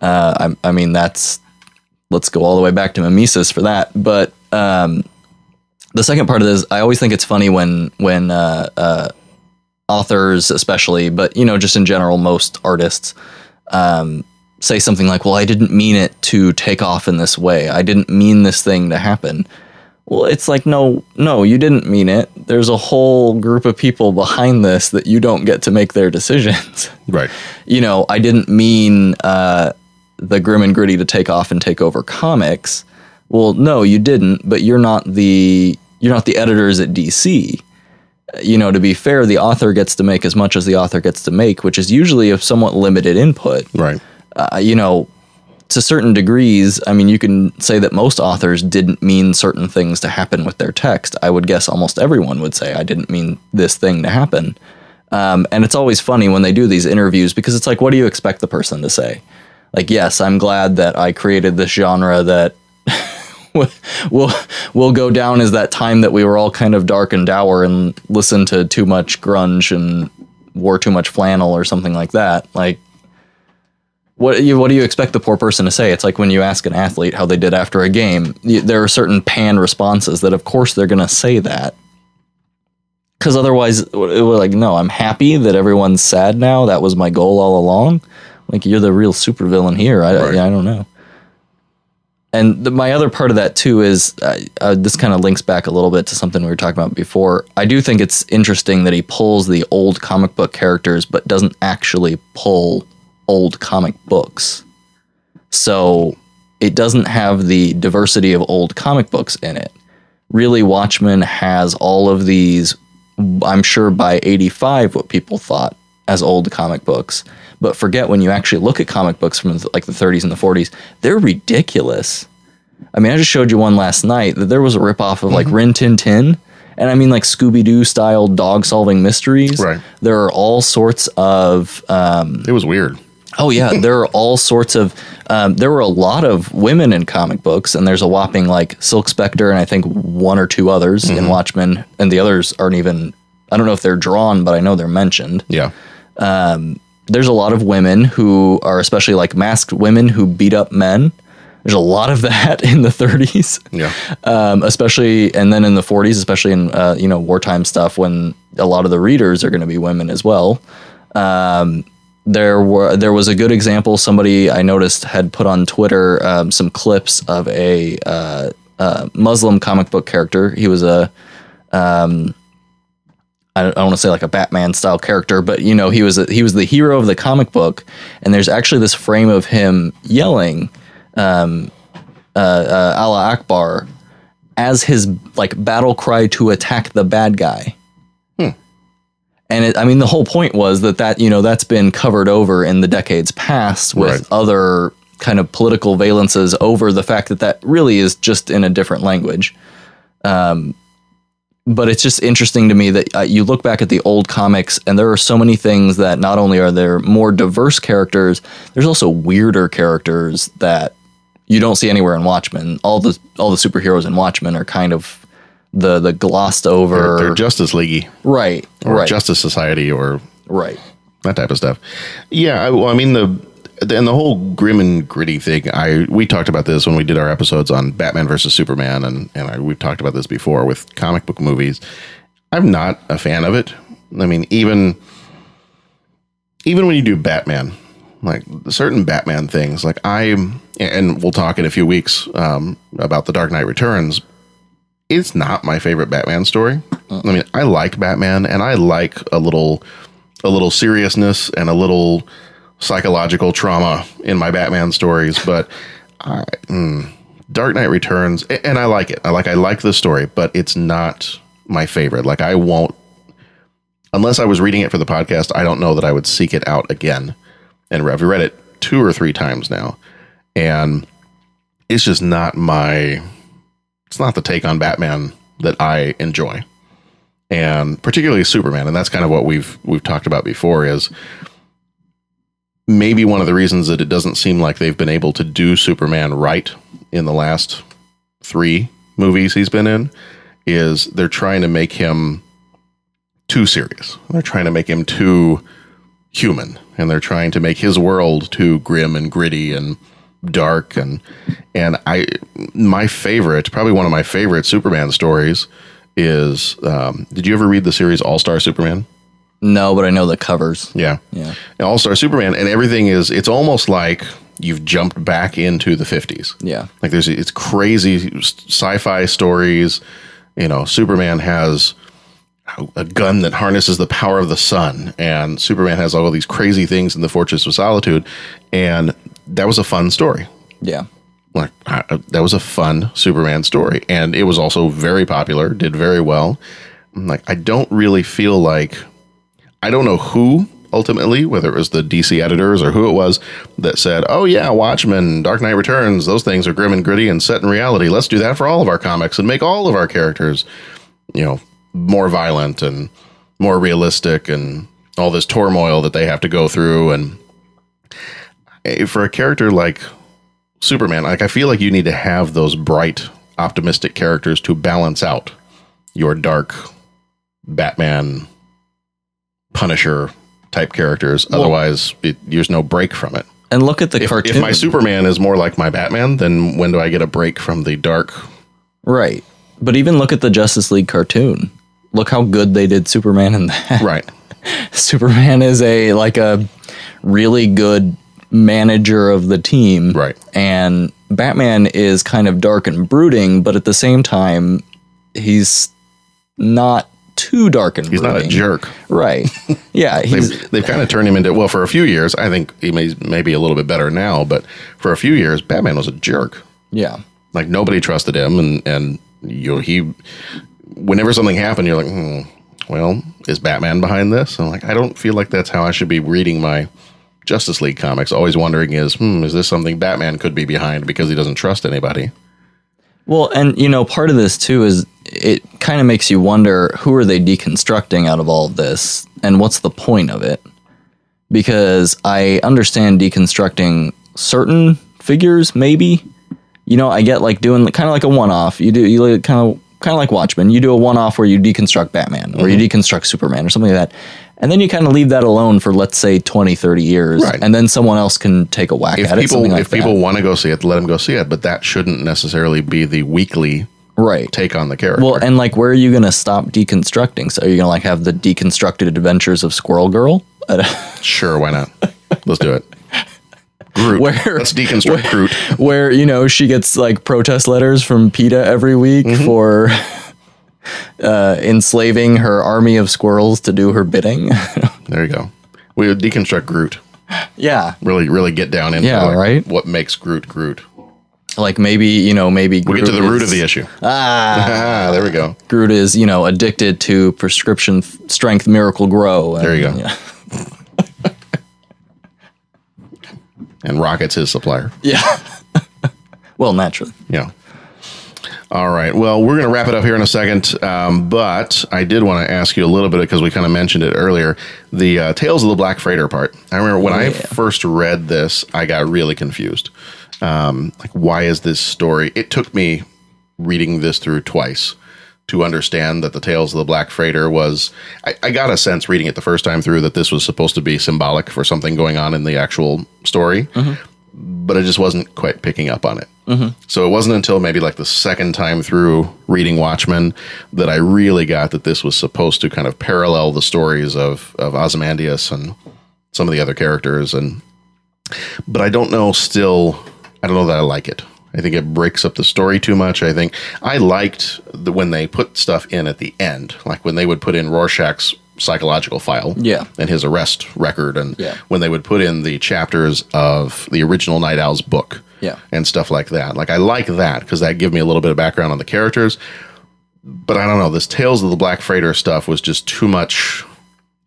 Uh, I, I mean, that's let's go all the way back to Mimesis for that. But um, the second part of this, I always think it's funny when when uh, uh, authors, especially, but you know, just in general, most artists. Um, say something like, "Well, I didn't mean it to take off in this way. I didn't mean this thing to happen." Well, it's like, no, no, you didn't mean it. There's a whole group of people behind this that you don't get to make their decisions. <laughs> Right. you know, I didn't mean uh, the grim and gritty to take off and take over comics. Well, no, you didn't. But you're not the you're not the editors at DC. You know, to be fair, the author gets to make as much as the author gets to make, which is usually a somewhat limited input Right. uh, you know, to certain degrees, I mean, you can say that most authors didn't mean certain things to happen with their text. I would guess almost everyone would say, I didn't mean this thing to happen. Um, and it's always funny when they do these interviews because it's like, what do you expect the person to say? Like, yes, I'm glad that I created this genre that <laughs> <laughs> will will go down as that time that we were all kind of dark and dour and listened to too much grunge and wore too much flannel or something like that. Like, what you what do you expect the poor person to say? It's like when you ask an athlete how they did after a game. You, there are certain pan responses that, of course, they're going to say that. Because otherwise, it was like, no, I'm happy that everyone's sad now. That was my goal all along. Like you're the real supervillain here. I, Right. I, I don't know. And the, my other part of that too is uh, uh, this kind of links back a little bit to something we were talking about before. I do think it's interesting that he pulls the old comic book characters, but doesn't actually pull old comic books. So it doesn't have the diversity of old comic books in it. Really, Watchmen has all of these, I'm sure by 85, what people thought as old comic books. But forget when you actually look at comic books from like the 30s and the 40s, they're ridiculous. I mean, I just showed you one last night that there was a ripoff of like Rin Tin Tin. And I mean, like Scooby Doo style dog solving mysteries. Right. There are all sorts of um, It was weird. Oh yeah, <laughs> there are all sorts of. Um, there were a lot of women in comic books, and there's a whopping like Silk Spectre and I think one or two others in Watchmen, and the others aren't even. I don't know if they're drawn, but I know they're mentioned. Yeah. There's a lot of women who are especially like masked women who beat up men. There's a lot of <laughs> that in the 30s, Yeah. um, especially, and then in the 40s, especially in uh, you know wartime stuff when a lot of the readers are going to be women as well. Um, there were there was a good example. Somebody I noticed had put on Twitter um, some clips of a uh, uh, Muslim comic book character. He was a um, I don't, want to say like a Batman style character, but you know he was a, he was the hero of the comic book, and there's actually this frame of him yelling um, uh, uh, Allah Akbar as his like battle cry to attack the bad guy. And it, I mean, the whole point was that that you know that's been covered over in the decades past with Right. other kind of political valences over the fact that that really is just in a different language. Um, but it's just interesting to me that uh, you look back at the old comics and there are so many things that not only are there more diverse characters, there's also weirder characters that you don't see anywhere in Watchmen. All the all the superheroes in Watchmen are kind of the the glossed They're, over they're Justice League right or right Justice Society or right that type of stuff. Yeah, I, well, I mean the and the whole grim and gritty thing. I we talked about this when we did our episodes on Batman versus Superman, and and I, we've talked about this before with comic book movies. I'm not a fan of it. I mean, even even when you do Batman, like certain Batman things, like I and we'll talk in a few weeks um, about the Dark Knight Returns. It's not my favorite Batman story. I mean, I like Batman, and I like a little a little seriousness and a little psychological trauma in my Batman stories, but I, mm, Dark Knight Returns, and I like it. I like I like the story, but it's not my favorite. Like I won't unless I was reading it for the podcast. I don't know that I would seek it out again. And I've read it two or three times now, and it's just not my. It's not the take on Batman that I enjoy and particularly Superman, and that's kind of what we've we've talked about before. Is maybe one of the reasons that it doesn't seem like they've been able to do Superman right in the last three movies he's been in is they're trying to make him too serious. They're trying to make him too human, and they're trying to make his world too grim and gritty and dark and and I my favorite, probably one of my favorite Superman stories is um, did you ever read the series All Star Superman? No, but I know the covers. Yeah. Yeah. All Star Superman, and everything is, it's almost like you've jumped back into the 50s. Yeah. Like there's, it's crazy sci fi stories. You know, Superman has a gun that harnesses the power of the sun, and Superman has all these crazy things in the Fortress of Solitude. And that was a fun story Yeah. like I, that was a fun Superman story, and it was also very popular, did very well. I'm like I don't really feel like I don't know who ultimately, whether it was the DC editors or who it was that said, "Oh yeah, Watchmen, Dark Knight Returns, those things are grim and gritty and set in reality. Let's do that for all of our comics and make all of our characters, you know, more violent and more realistic and all this turmoil that they have to go through and." eh, For a character like Superman, like I feel like you need to have those bright, optimistic characters to balance out your dark Batman, Punisher type characters. Otherwise, it, there's no break from it. And look at the If, cartoon. if my Superman is more like my Batman, then when do I get a break from the dark? right. But even look at the Justice League cartoon. Look how good they did Superman in that. <laughs> Right. Superman is a like a really good manager of the team. Right. And Batman is kind of dark and brooding, but at the same time, he's not too dark and He's not a jerk. Right. <laughs> Yeah, he's <laughs> They've, they've kind of turned him into well for a few years. I think he may maybe a little bit better now, but for a few years, Batman was a jerk. yeah. Like nobody trusted him, and and you know, he. Whenever something happened, you're like, hmm, well, is Batman behind this? I'm like, I don't feel like that's how I should be reading my Justice League comics. Always wondering is, hmm, is this something Batman could be behind because he doesn't trust anybody? Well, and you know, part of this too is it kind of makes you wonder who are they deconstructing out of all of this and what's the point of it? Because I understand deconstructing certain figures, maybe. You know, I get like doing kind of like a one off. You do, you kind of kind of like Watchmen. You do a one off where you deconstruct Batman or you mm-hmm. deconstruct Superman or something like that. And then you kind of leave that alone for, let's say, 20, 30 years. Right. And then someone else can take a whack If at it. people something like if people want to go see it, let them go see it. But that shouldn't necessarily be the weekly Right. take on the character. Well, and like, where are you going to stop deconstructing? So, are you going to like have the deconstructed adventures of Squirrel Girl? <laughs> Sure, why not? Let's do it. Groot. Where- Let's deconstruct Groot. where you know she gets like protest letters from PETA every week Mm-hmm. for <laughs> uh, enslaving her army of squirrels to do her bidding. <laughs> There you go. We would deconstruct Groot. yeah, Really, really get down into Yeah, like, right? what makes Groot Groot. Like maybe you know maybe We get to the root of the issue. Ah, Ah, there we go. Groot is you know addicted to prescription f- strength Miracle-Gro. and, There you go. Yeah. <laughs> And Rocket's his supplier. yeah. <laughs> well, naturally. Yeah. All right. Well, we're going to wrap it up here in a second. Um, but I did want to ask you a little bit because we kind of mentioned it earlier. The uh, Tales of the Black Freighter part. I remember when I first read this, I got really confused. Um, like, why is this story? It took me reading this through twice to understand that the Tales of the Black Freighter was. I, I got a sense reading it the first time through that this was supposed to be symbolic for something going on in the actual story, but I just wasn't quite picking up on it. So it wasn't until maybe like the second time through reading Watchmen that I really got that this was supposed to kind of parallel the stories of of Ozymandias and some of the other characters and but I don't know still I don't know that I like it. I think it breaks up the story too much. I think I liked the, when they put stuff in at the end, like when they would put in Rorschach's psychological file Yeah. and his arrest record and Yeah. when they would put in the chapters of the original Nite Owl's book Yeah. and stuff like that. Like I like that because that give me a little bit of background on the characters. But I don't know, this Tales of the Black Freighter stuff was just too much.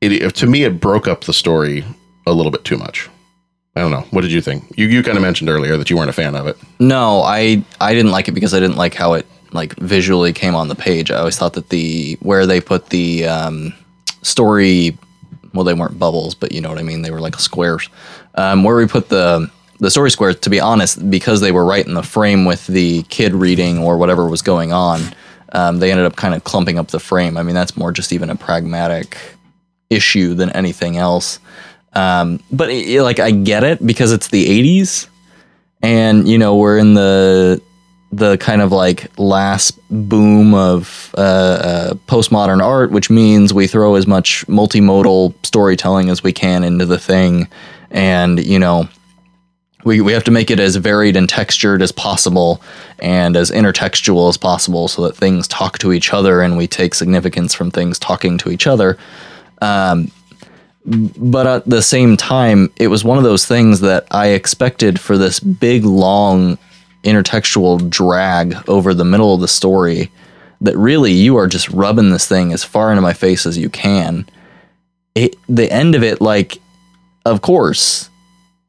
It- to me, it broke up the story a little bit too much. I don't know. What did you think? You you kind of mentioned earlier that you weren't a fan of it. No, I I didn't like it because I didn't like how it like visually came on the page. I always thought that the where they put the um, story, well, they weren't bubbles, but you know what I mean. They were like squares. Um, where we put the the story squares, to be honest, because they were right in the frame with the kid reading or whatever was going on, um, they ended up kind of clumping up the frame. I mean, that's more just even a pragmatic issue than anything else. Um, but it, it- like I get it because it's the '80s, and you know we're in the the kind of like last boom of uh, uh, postmodern art, which means we throw as much multimodal storytelling as we can into the thing, and you know we, we have to make it as varied and textured as possible and as intertextual as possible so that things talk to each other and we take significance from things talking to each other but at the same time, it was one of those things that I expected for this big, long intertextual drag over the middle of the story that really you are just rubbing this thing as far into my face as you can. It, the end of it, like, of course,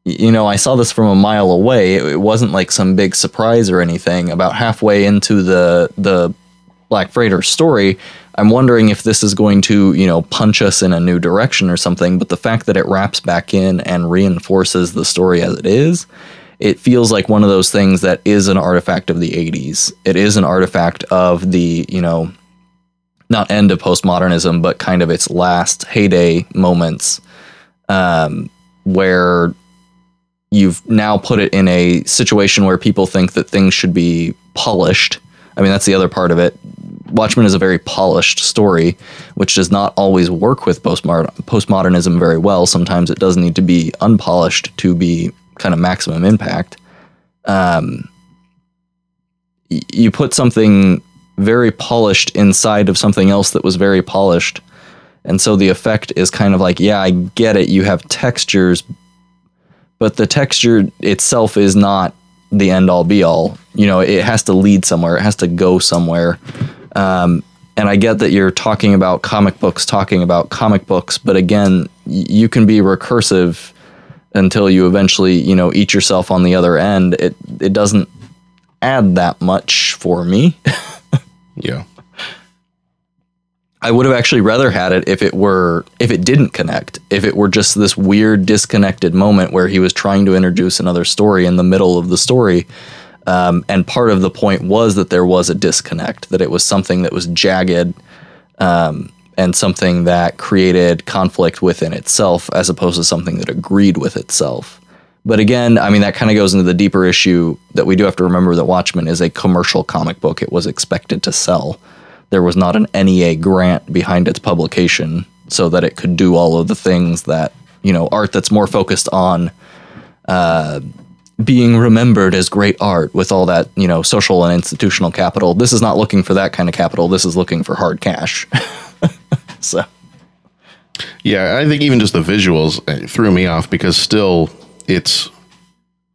you know, I saw this from a mile away. It, it wasn't like some big surprise or anything. About halfway into the the Black Freighter story, I'm wondering if this is going to, you know, punch us in a new direction or something. But the fact that it wraps back in and reinforces the story as it is, it feels like one of those things that is an artifact of the 80s. It is an artifact of the, you know, not end of postmodernism, but kind of its last heyday moments, um, where you've now put it in a situation where people think that things should be polished. I mean, that's the other part of it. Watchmen is a very polished story, which does not always work with postmodern, postmodernism very well. Sometimes it does need to be unpolished to be kind of maximum impact. Um, you put something very polished inside of something else that was very polished. And so the effect is kind of like, yeah, I get it. You have textures, but the texture itself is not the end all be all. You know, it has to lead somewhere, it has to go somewhere. Um, and I get that you're talking about comic books, talking about comic books, but again, y- you can be recursive until you eventually, you know, eat yourself on the other end. It it doesn't add that much for me. <laughs> Yeah. I would have actually rather had it if it were if it didn't connect. If it were just this weird disconnected moment where he was trying to introduce another story in the middle of the story. Um, and part of the point was that there was a disconnect, that it was something that was jagged um, and something that created conflict within itself as opposed to something that agreed with itself. But again, I mean, that kind of goes into the deeper issue that we do have to remember that Watchmen is a commercial comic book. It was expected to sell. There was not an NEA grant behind its publication so that it could do all of the things that, you know, art that's more focused on uh, being remembered as great art with all that, you know, social and institutional capital. This is not looking for that kind of capital. This is looking for hard cash. <laughs> so. Yeah, I think even just the visuals uh, threw me off because still it's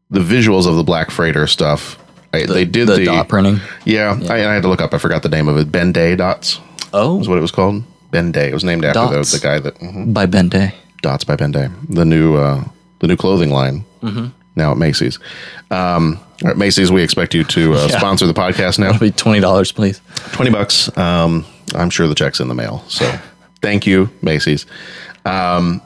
the visuals of the Black Freighter stuff. I, they did the, the, dot printing. Yeah, I, I had to look up. I forgot the name of it. Ben Day dots Oh, is what it was called. Ben Day. It was named after the, the guy that mhm. by Day Dots by Ben Day. The new uh, the new clothing line now at Macy's. Um, Macy's, we expect you to uh, <laughs> Yeah. sponsor the podcast now. It'll be twenty dollars, please. 20 bucks. Um, I'm sure the check's in the mail. So <laughs> thank you, Macy's. Um,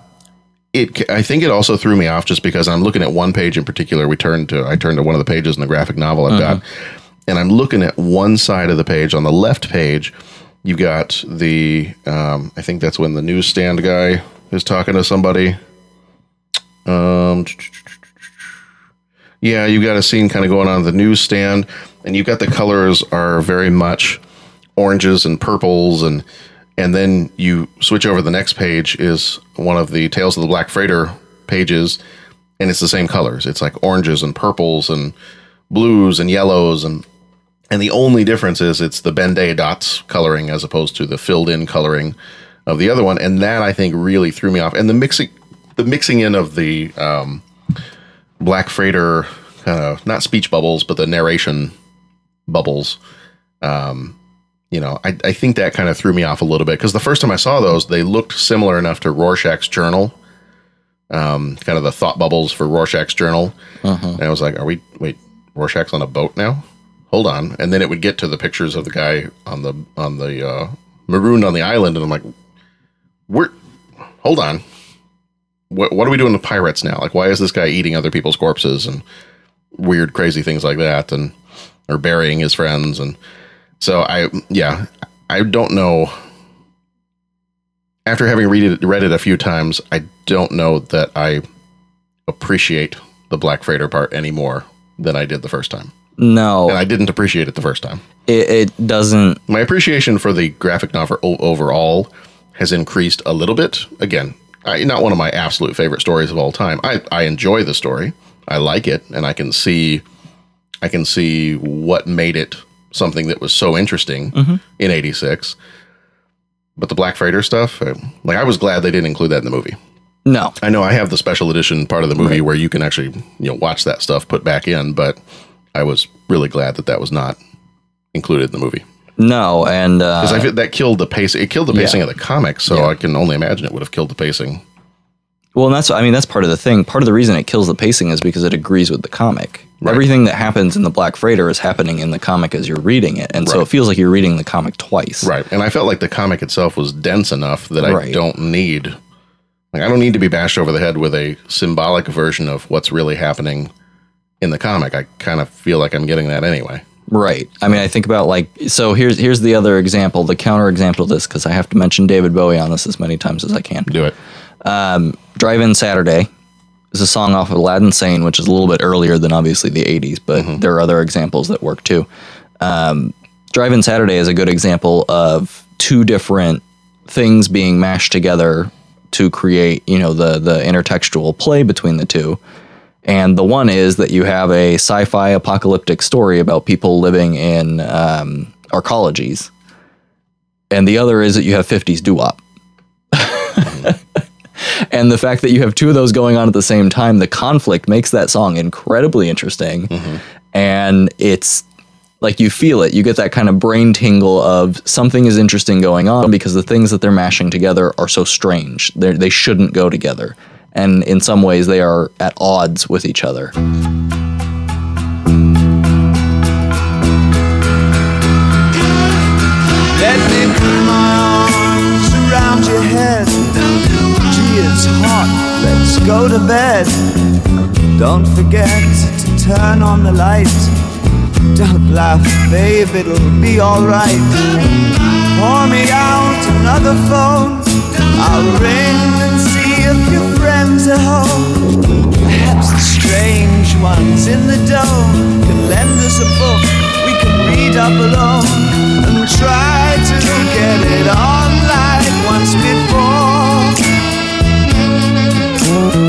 it, I think it also threw me off just because I'm looking at one page in particular. We turned to, I turned to one of the pages in the graphic novel I've got, and I'm looking at one side of the page. On the left page, You got the, um, I think that's when the newsstand guy is talking to somebody. Um, yeah, you've got a scene kind of going on the newsstand, and you've got the colors are very much oranges and purples, and and then you switch over. The next page is one of the Tales of the Black Freighter pages, and it's the same colors. It's like oranges and purples and blues and yellows and and the only difference is it's the Ben Day dots coloring as opposed to the filled in coloring of the other one, and that I think really threw me off. And the mixing, the mixing in of the um, Black Freighter kind of not speech bubbles, but the narration bubbles. Um, you know, I, I think that kind of threw me off a little bit because the first time I saw those, they looked similar enough to Rorschach's journal, um, kind of the thought bubbles for Rorschach's journal. And I was like, are we, wait, Rorschach's on a boat now? Hold on. And then it would get to the pictures of the guy on the, on the, uh, marooned on the island. And I'm like, we're, hold on. What, what are we doing with pirates now? Like, why is this guy eating other people's corpses and weird, crazy things like that? And, or burying his friends. And so I, yeah, I don't know. After having read it, read it a few times, I don't know that I appreciate the Black Freighter part any more than I did the first time. No, And I didn't appreciate it the first time. it, it doesn't. My appreciation for the graphic novel overall has increased a little bit. Again, I, not one of my absolute favorite stories of all time. I, I enjoy the story. I like it, and I can see, I can see what made it something that was so interesting in '86. But the Black Freighter stuff, uh, like I was glad they didn't include that in the movie. No, I know I have the special edition part of the movie where you can actually you know watch that stuff put back in, but I was really glad that that was not included in the movie no, and uh, because I feel that killed the pace. It killed the pacing Yeah. of the comic, so Yeah. I can only imagine it would have killed the pacing. Well, and that's I mean that's part of the thing. Part of the reason it kills the pacing is because it agrees with the comic. Everything that happens in the Black Freighter is happening in the comic as you're reading it, and so it feels like you're reading the comic twice. Right, and I felt like the comic itself was dense enough that I Right. don't need, like, I don't need to be bashed over the head with a symbolic version of what's really happening in the comic. I kind of feel like I'm getting that anyway. Right. I mean, I think about like so. Here's here's the other example, the counter example of this, because I have to mention David Bowie on this as many times as I can. Do it. Drive In Saturday is a song off of Aladdin Sane, which is a little bit earlier than obviously the 80s, but there are other examples that work too. Um, Drive In Saturday is a good example of two different things being mashed together to create, you know, the the intertextual play between the two. And the one is that you have a sci-fi apocalyptic story about people living in um, arcologies, and the other is that you have 50s doo-wop. <laughs> and the fact that you have two of those going on at the same time, the conflict makes that song incredibly interesting. And it's like you feel it. You get that kind of brain tingle of something is interesting going on because the things that they're mashing together are so strange. They're, they shouldn't go together. And in some ways, they are at odds with each other. Let me put my arms around your head. Gee, it's hot. Let's go to bed. Don't forget to turn on the light. Don't laugh, babe, it'll be alright. Pour me out another phone. I'll ring if your friends are home. Perhaps the strange ones in the dome can lend us a book we can read up alone and try to get it on like once before.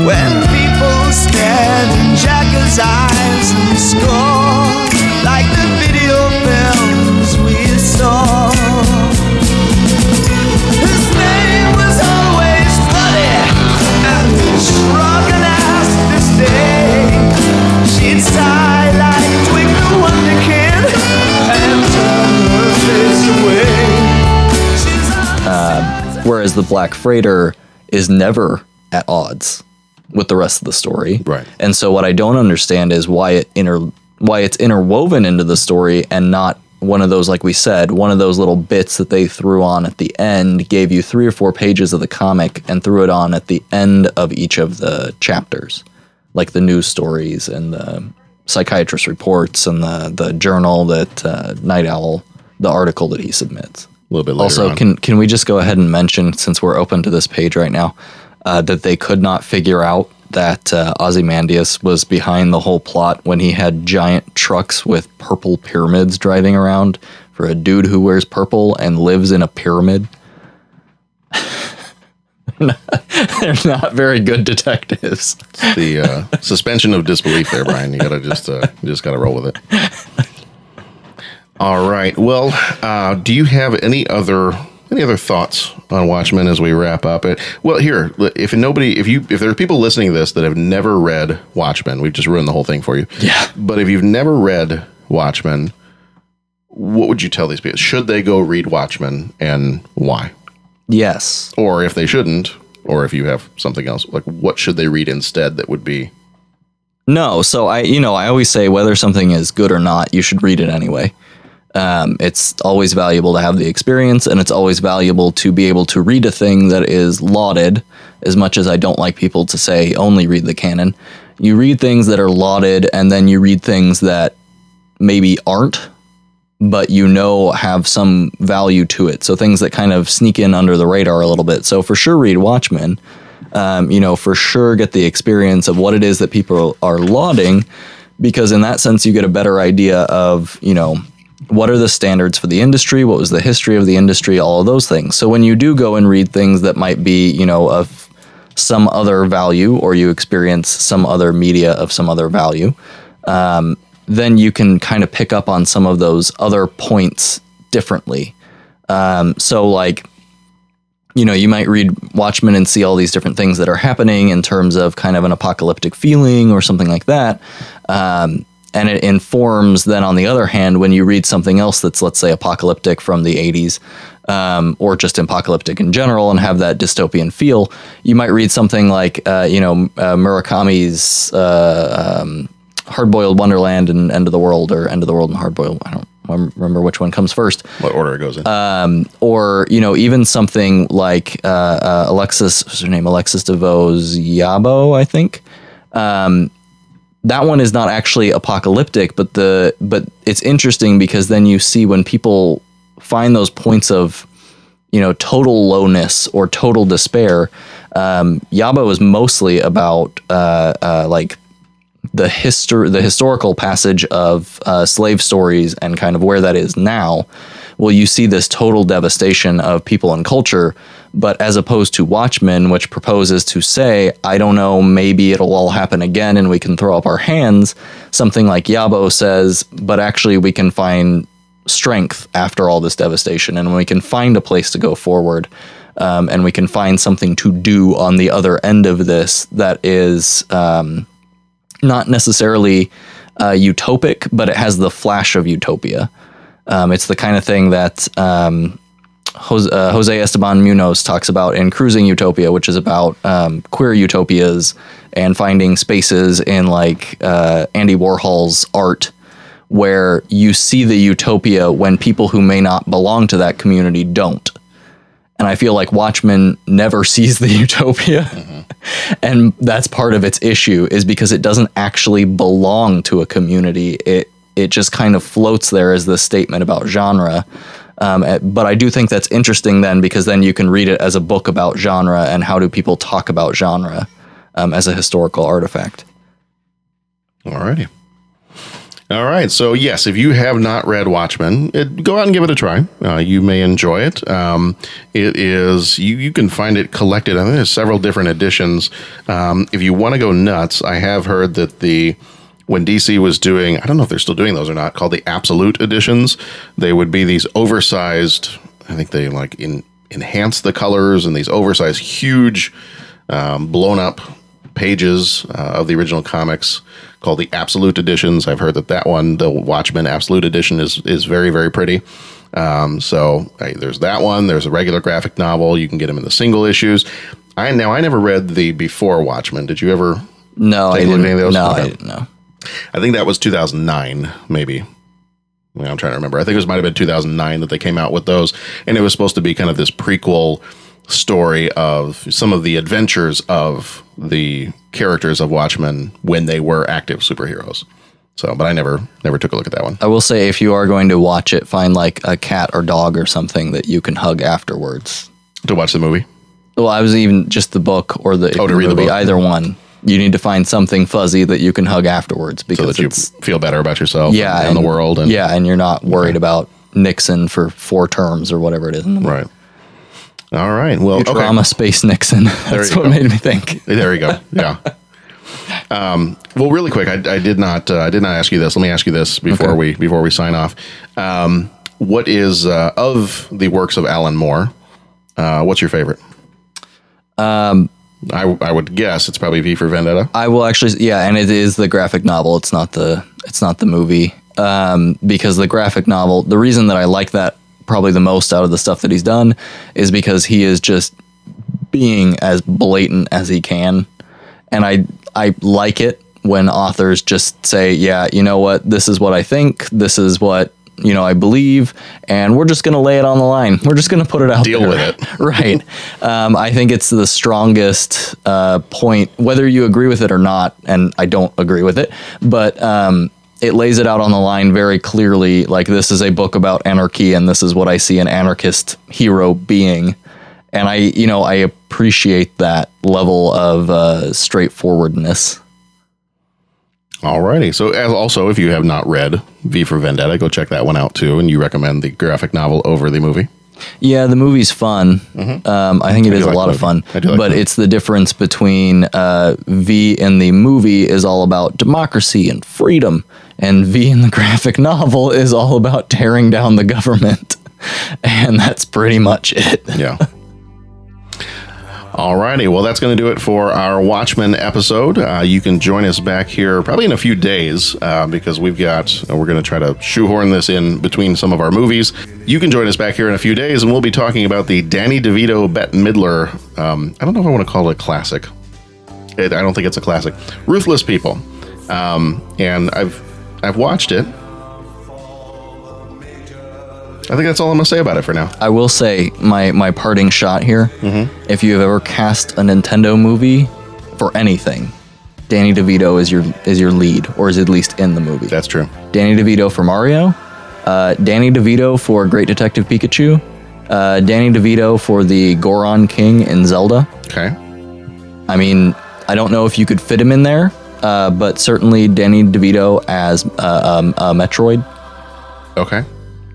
When people stared in Jagger's eyes and scored like the video Uh, whereas the Black Freighter is never at odds with the rest of the story. Right. And so what I don't understand is why it inter why it's interwoven into the story and not one of those like we said, one of those little bits that they threw on at the end gave you 3 or 4 pages of the comic and threw it on at the end of each of the chapters. Like the news stories and the psychiatrist reports and the the journal that uh, Nite Owl the article that he submits. A little bit later. Also, on. can can we just go ahead and mention, since we're open to this page right now, uh, that they could not figure out that uh, Ozymandias was behind the whole plot when he had giant trucks with purple pyramids driving around for a dude who wears purple and lives in a pyramid. <laughs> They're not very good detectives. the uh, suspension of disbelief there, Brian. You gotta just uh, just gotta roll with it. All right. Well, uh, do you have any other any other thoughts on Watchmen as we wrap up? It well, here, if nobody, if you, if there are people listening to this that have never read Watchmen, we've just ruined the whole thing for you. Yeah. But if you've never read Watchmen, what would you tell these people? Should they go read Watchmen, and why? Yes. Or if they shouldn't, or if you have something else, like what should they read instead that would be No, so I, you know, I always say whether something is good or not, you should read it anyway. Um, it's always valuable to have the experience, and it's always valuable to be able to read a thing that is lauded. As much as I don't like people to say only read the canon, you read things that are lauded, and then you read things that maybe aren't, but you know have some value to it. So things that kind of sneak in under the radar a little bit. So for sure, read Watchmen um, you know, for sure get the experience of what it is that people are lauding, because in that sense, you get a better idea of, you know, what are the standards for the industry? What was the history of the industry? All of those things. So when you do go and read things that might be, you know, of some other value, or you experience some other media of some other value, um, then you can kind of pick up on some of those other points differently. Um, so, like, you know, you might read Watchmen and see all these different things that are happening in terms of kind of an apocalyptic feeling or something like that. Um, and it informs then, on the other hand, when you read something else that's, let's say, apocalyptic from the 80s, um, or just apocalyptic in general and have that dystopian feel, you might read something like, uh, you know, uh, Murakami's uh, um, Hard Boiled Wonderland and End of the World, or End of the World and Hard Boiled. I don't remember which one comes first what order it goes in? or you know even something like uh, uh, Alexis, what's her name? Alexis De Veaux Yabo, I think. Um, that one is not actually apocalyptic, but the but it's interesting because then you see when people find those points of you know total lowness or total despair. Um, Yabo is mostly about uh, uh, like the history, the historical passage of uh, slave stories and kind of where that is now, well, you see this total devastation of people and culture. But as opposed to Watchmen, which proposes to say, I don't know, maybe it'll all happen again and we can throw up our hands, something like Yabo says, but actually we can find strength after all this devastation and we can find a place to go forward. Um, and we can find something to do on the other end of this that is um, not necessarily uh, utopic, but it has the flash of utopia. Um, it's the kind of thing that um, Jose, uh, Jose Esteban Munoz talks about in Cruising Utopia, which is about um, queer utopias and finding spaces in like uh, Andy Warhol's art where you see the utopia when people who may not belong to that community don't. And I feel like Watchmen never <laughs> sees the utopia. and that's part of its issue is because it doesn't actually belong to a community. It it just kind of floats there as this statement about genre. Um, eh, but I do think that's interesting then because then you can read it as a book about genre and how do people talk about genre um, as a historical artifact. Alrighty. All right. So, yes, if you have not read Watchmen, it, go out and give it a try. Uh, you may enjoy it. Um, it is, you, you can find it collected. I think there's several different editions. Um, if you want to go nuts, I have heard that the, when DC was doing, I don't know if they're still doing those or not, called the Absolute editions, they would be these oversized, I think they like in, enhance the colors and these oversized, huge, um, blown up pages uh, of the original comics called the Absolute editions. I've heard that that one, the Watchmen Absolute edition, is is very very pretty. Um, so hey, there's that one. There's a regular graphic novel. You can get them in the single issues. I now I never read the before Watchmen. Did you ever? No, I didn't. any of those? No, Okay. I didn't know. I think that was 2009, maybe. I'm trying to remember. I think it might have been 2009 that they came out with those, and it was supposed to be kind of this prequel story of some of the adventures of the characters of Watchmen when they were active superheroes. So, but I never never took a look at that one. I will say if you are going to watch it, find like a cat or dog or something that you can hug afterwards. To watch the movie. Well, I was even just the book or the, Oh, to read the book. either one. You need to find something fuzzy that you can hug afterwards So because that you feel better about yourself yeah and, the world and yeah, and you're not worried about Nixon for four terms or whatever it is. In the right. All right. Well, okay. Space Nixon. That's what go. made me think. There you go. Yeah. Um, well, really quick, I, I did not. Uh, I did not ask you this. Let me ask you this before Okay. we before we sign off. Um, what is uh, of the works of Alan Moore? Uh, what's your favorite? Um, I I would guess it's probably V for Vendetta. I will actually, yeah, and it is the graphic novel. It's not the it's not the movie um, because the graphic novel. The reason that I like that probably the most out of the stuff that he's done is because he is just being as blatant as he can, and I I like it when authors just say, yeah, you know what, this is what I think, this is what you know I believe, and we're just gonna lay it on the line. We're just gonna put it out Deal there. with it. <laughs> right. Um, I think it's the strongest uh, point, whether you agree with it or not, and I don't agree with it, but um, it lays it out on the line very clearly. Like this is a book about anarchy, and this is what I see an anarchist hero being. And I, you know, I appreciate that level of uh, straightforwardness. Alrighty. So, as also, if you have not read V for Vendetta, go check that one out too. And you recommend the graphic novel over the movie. Yeah, the movie's fun. Um, I think it do is a like lot the of fun. I do like but the- it's the difference between uh, V in the movie is all about democracy and freedom, and V in the <laughs> graphic novel is all about tearing down the government. <laughs> And that's pretty much it. Yeah. <laughs> Alrighty, well, that's going to do it for our Watchmen episode. Uh, you can join us back here probably in a few days uh, because we've got, uh, we're going to try to shoehorn this in between some of our movies. You can join us back here in a few days and we'll be talking about the Danny DeVito, Bette Midler. Um, I don't know if I want to call it a classic. It, I don't think it's a classic. Ruthless People. Um, and I've, I've watched it. I think that's all I'm going to say about it for now. I will say my, my parting shot here if you have ever cast a Nintendo movie for anything, Danny DeVito is your is your lead, or is at least in the movie. That's true. Danny DeVito for Mario, uh, Danny DeVito for Great Detective Pikachu, uh, Danny DeVito for the Goron King in Zelda. Okay. I mean, I don't know if you could fit him in there, uh, but certainly Danny DeVito as uh, um, uh, Metroid. Okay.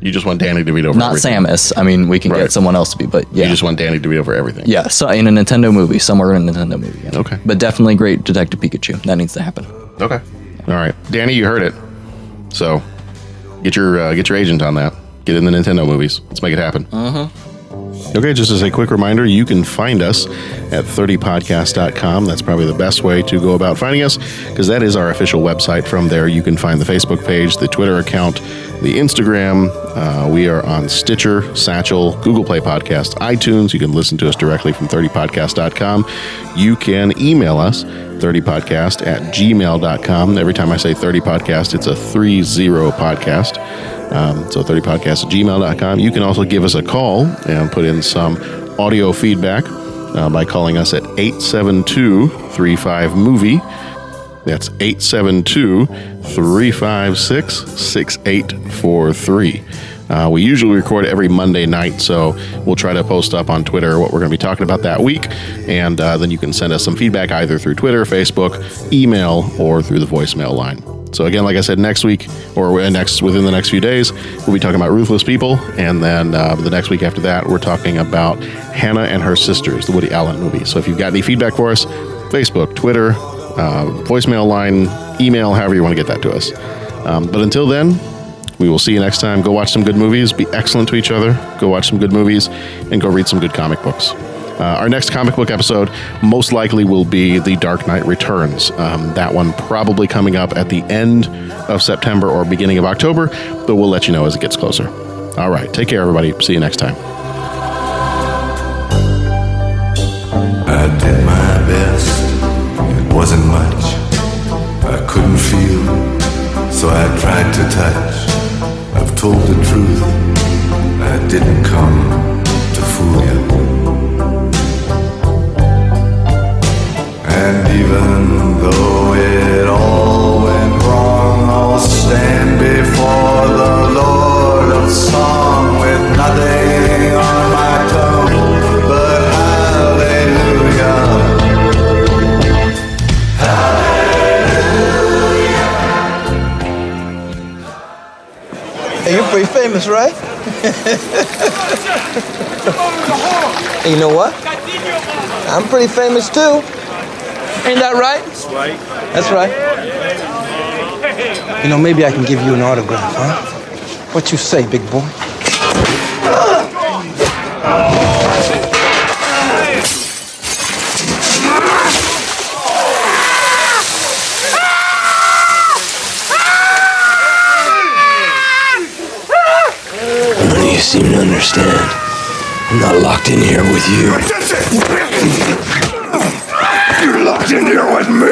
You just want Danny DeVito for Not everything. Not Samus. I mean, we can Right. get someone else to be, but yeah. You just want Danny DeVito for everything. yeah, so in a Nintendo movie, somewhere in a Nintendo movie. yeah. Okay. But definitely Great Detective Pikachu. That needs to happen. Okay. All right, Danny, you heard it. So get your uh, get your agent on that. Get in the Nintendo movies. Let's make it happen. Uh huh. Okay, just as a quick reminder, you can find us at 30podcast.com. That's probably the best way to go about finding us because that is our official website. From there, you can find the Facebook page, the Twitter account, the Instagram. Uh, we are on Stitcher, Satchel, Google Play Podcast, iTunes. You can listen to us directly from 30podcast.com. You can email us, 30podcast at gmail.com. Every time I say 30 podcast, it's a 30 podcast. Um, so 30podcast at gmail.com. You can also give us a call and put in some audio feedback uh, by calling us at 872 35 movie. That's 872 356 6843. Uh, we usually record every Monday night, so we'll try to post up on Twitter what we're going to be talking about that week. And uh, then you can send us some feedback either through Twitter, Facebook, email, or through the voicemail line. So again, like I said, next week or next within the next few days, we'll be talking about ruthless people, and then uh, the next week after that, we're talking about Hannah and her sisters, the Woody Allen movie. So if you've got any feedback for us, Facebook, Twitter, uh, voicemail line, email, however you want to get that to us. Um, but until then, we will see you next time. Go watch some good movies. Be excellent to each other. Go watch some good movies, and go read some good comic books. Uh, our next comic book episode most likely will be The Dark Knight Returns. Um, that one probably coming up at the end of September or beginning of October, but we'll let you know as it gets closer. All right, take care, everybody. See you next time. I did my best. It wasn't much. I couldn't feel, so I tried to touch. I've told the truth. I didn't come to fool you. And even though it all went wrong, I'll stand before the Lord of Song with nothing on my tongue but hallelujah. Hallelujah. Hey, you're pretty famous, right? <laughs> you know what? I'm pretty famous too. Ain't that right? That's right. That's right. You know, maybe I can give you an autograph, huh? What you say, big boy? None of you seem to understand. I'm not locked in here with you in here with me!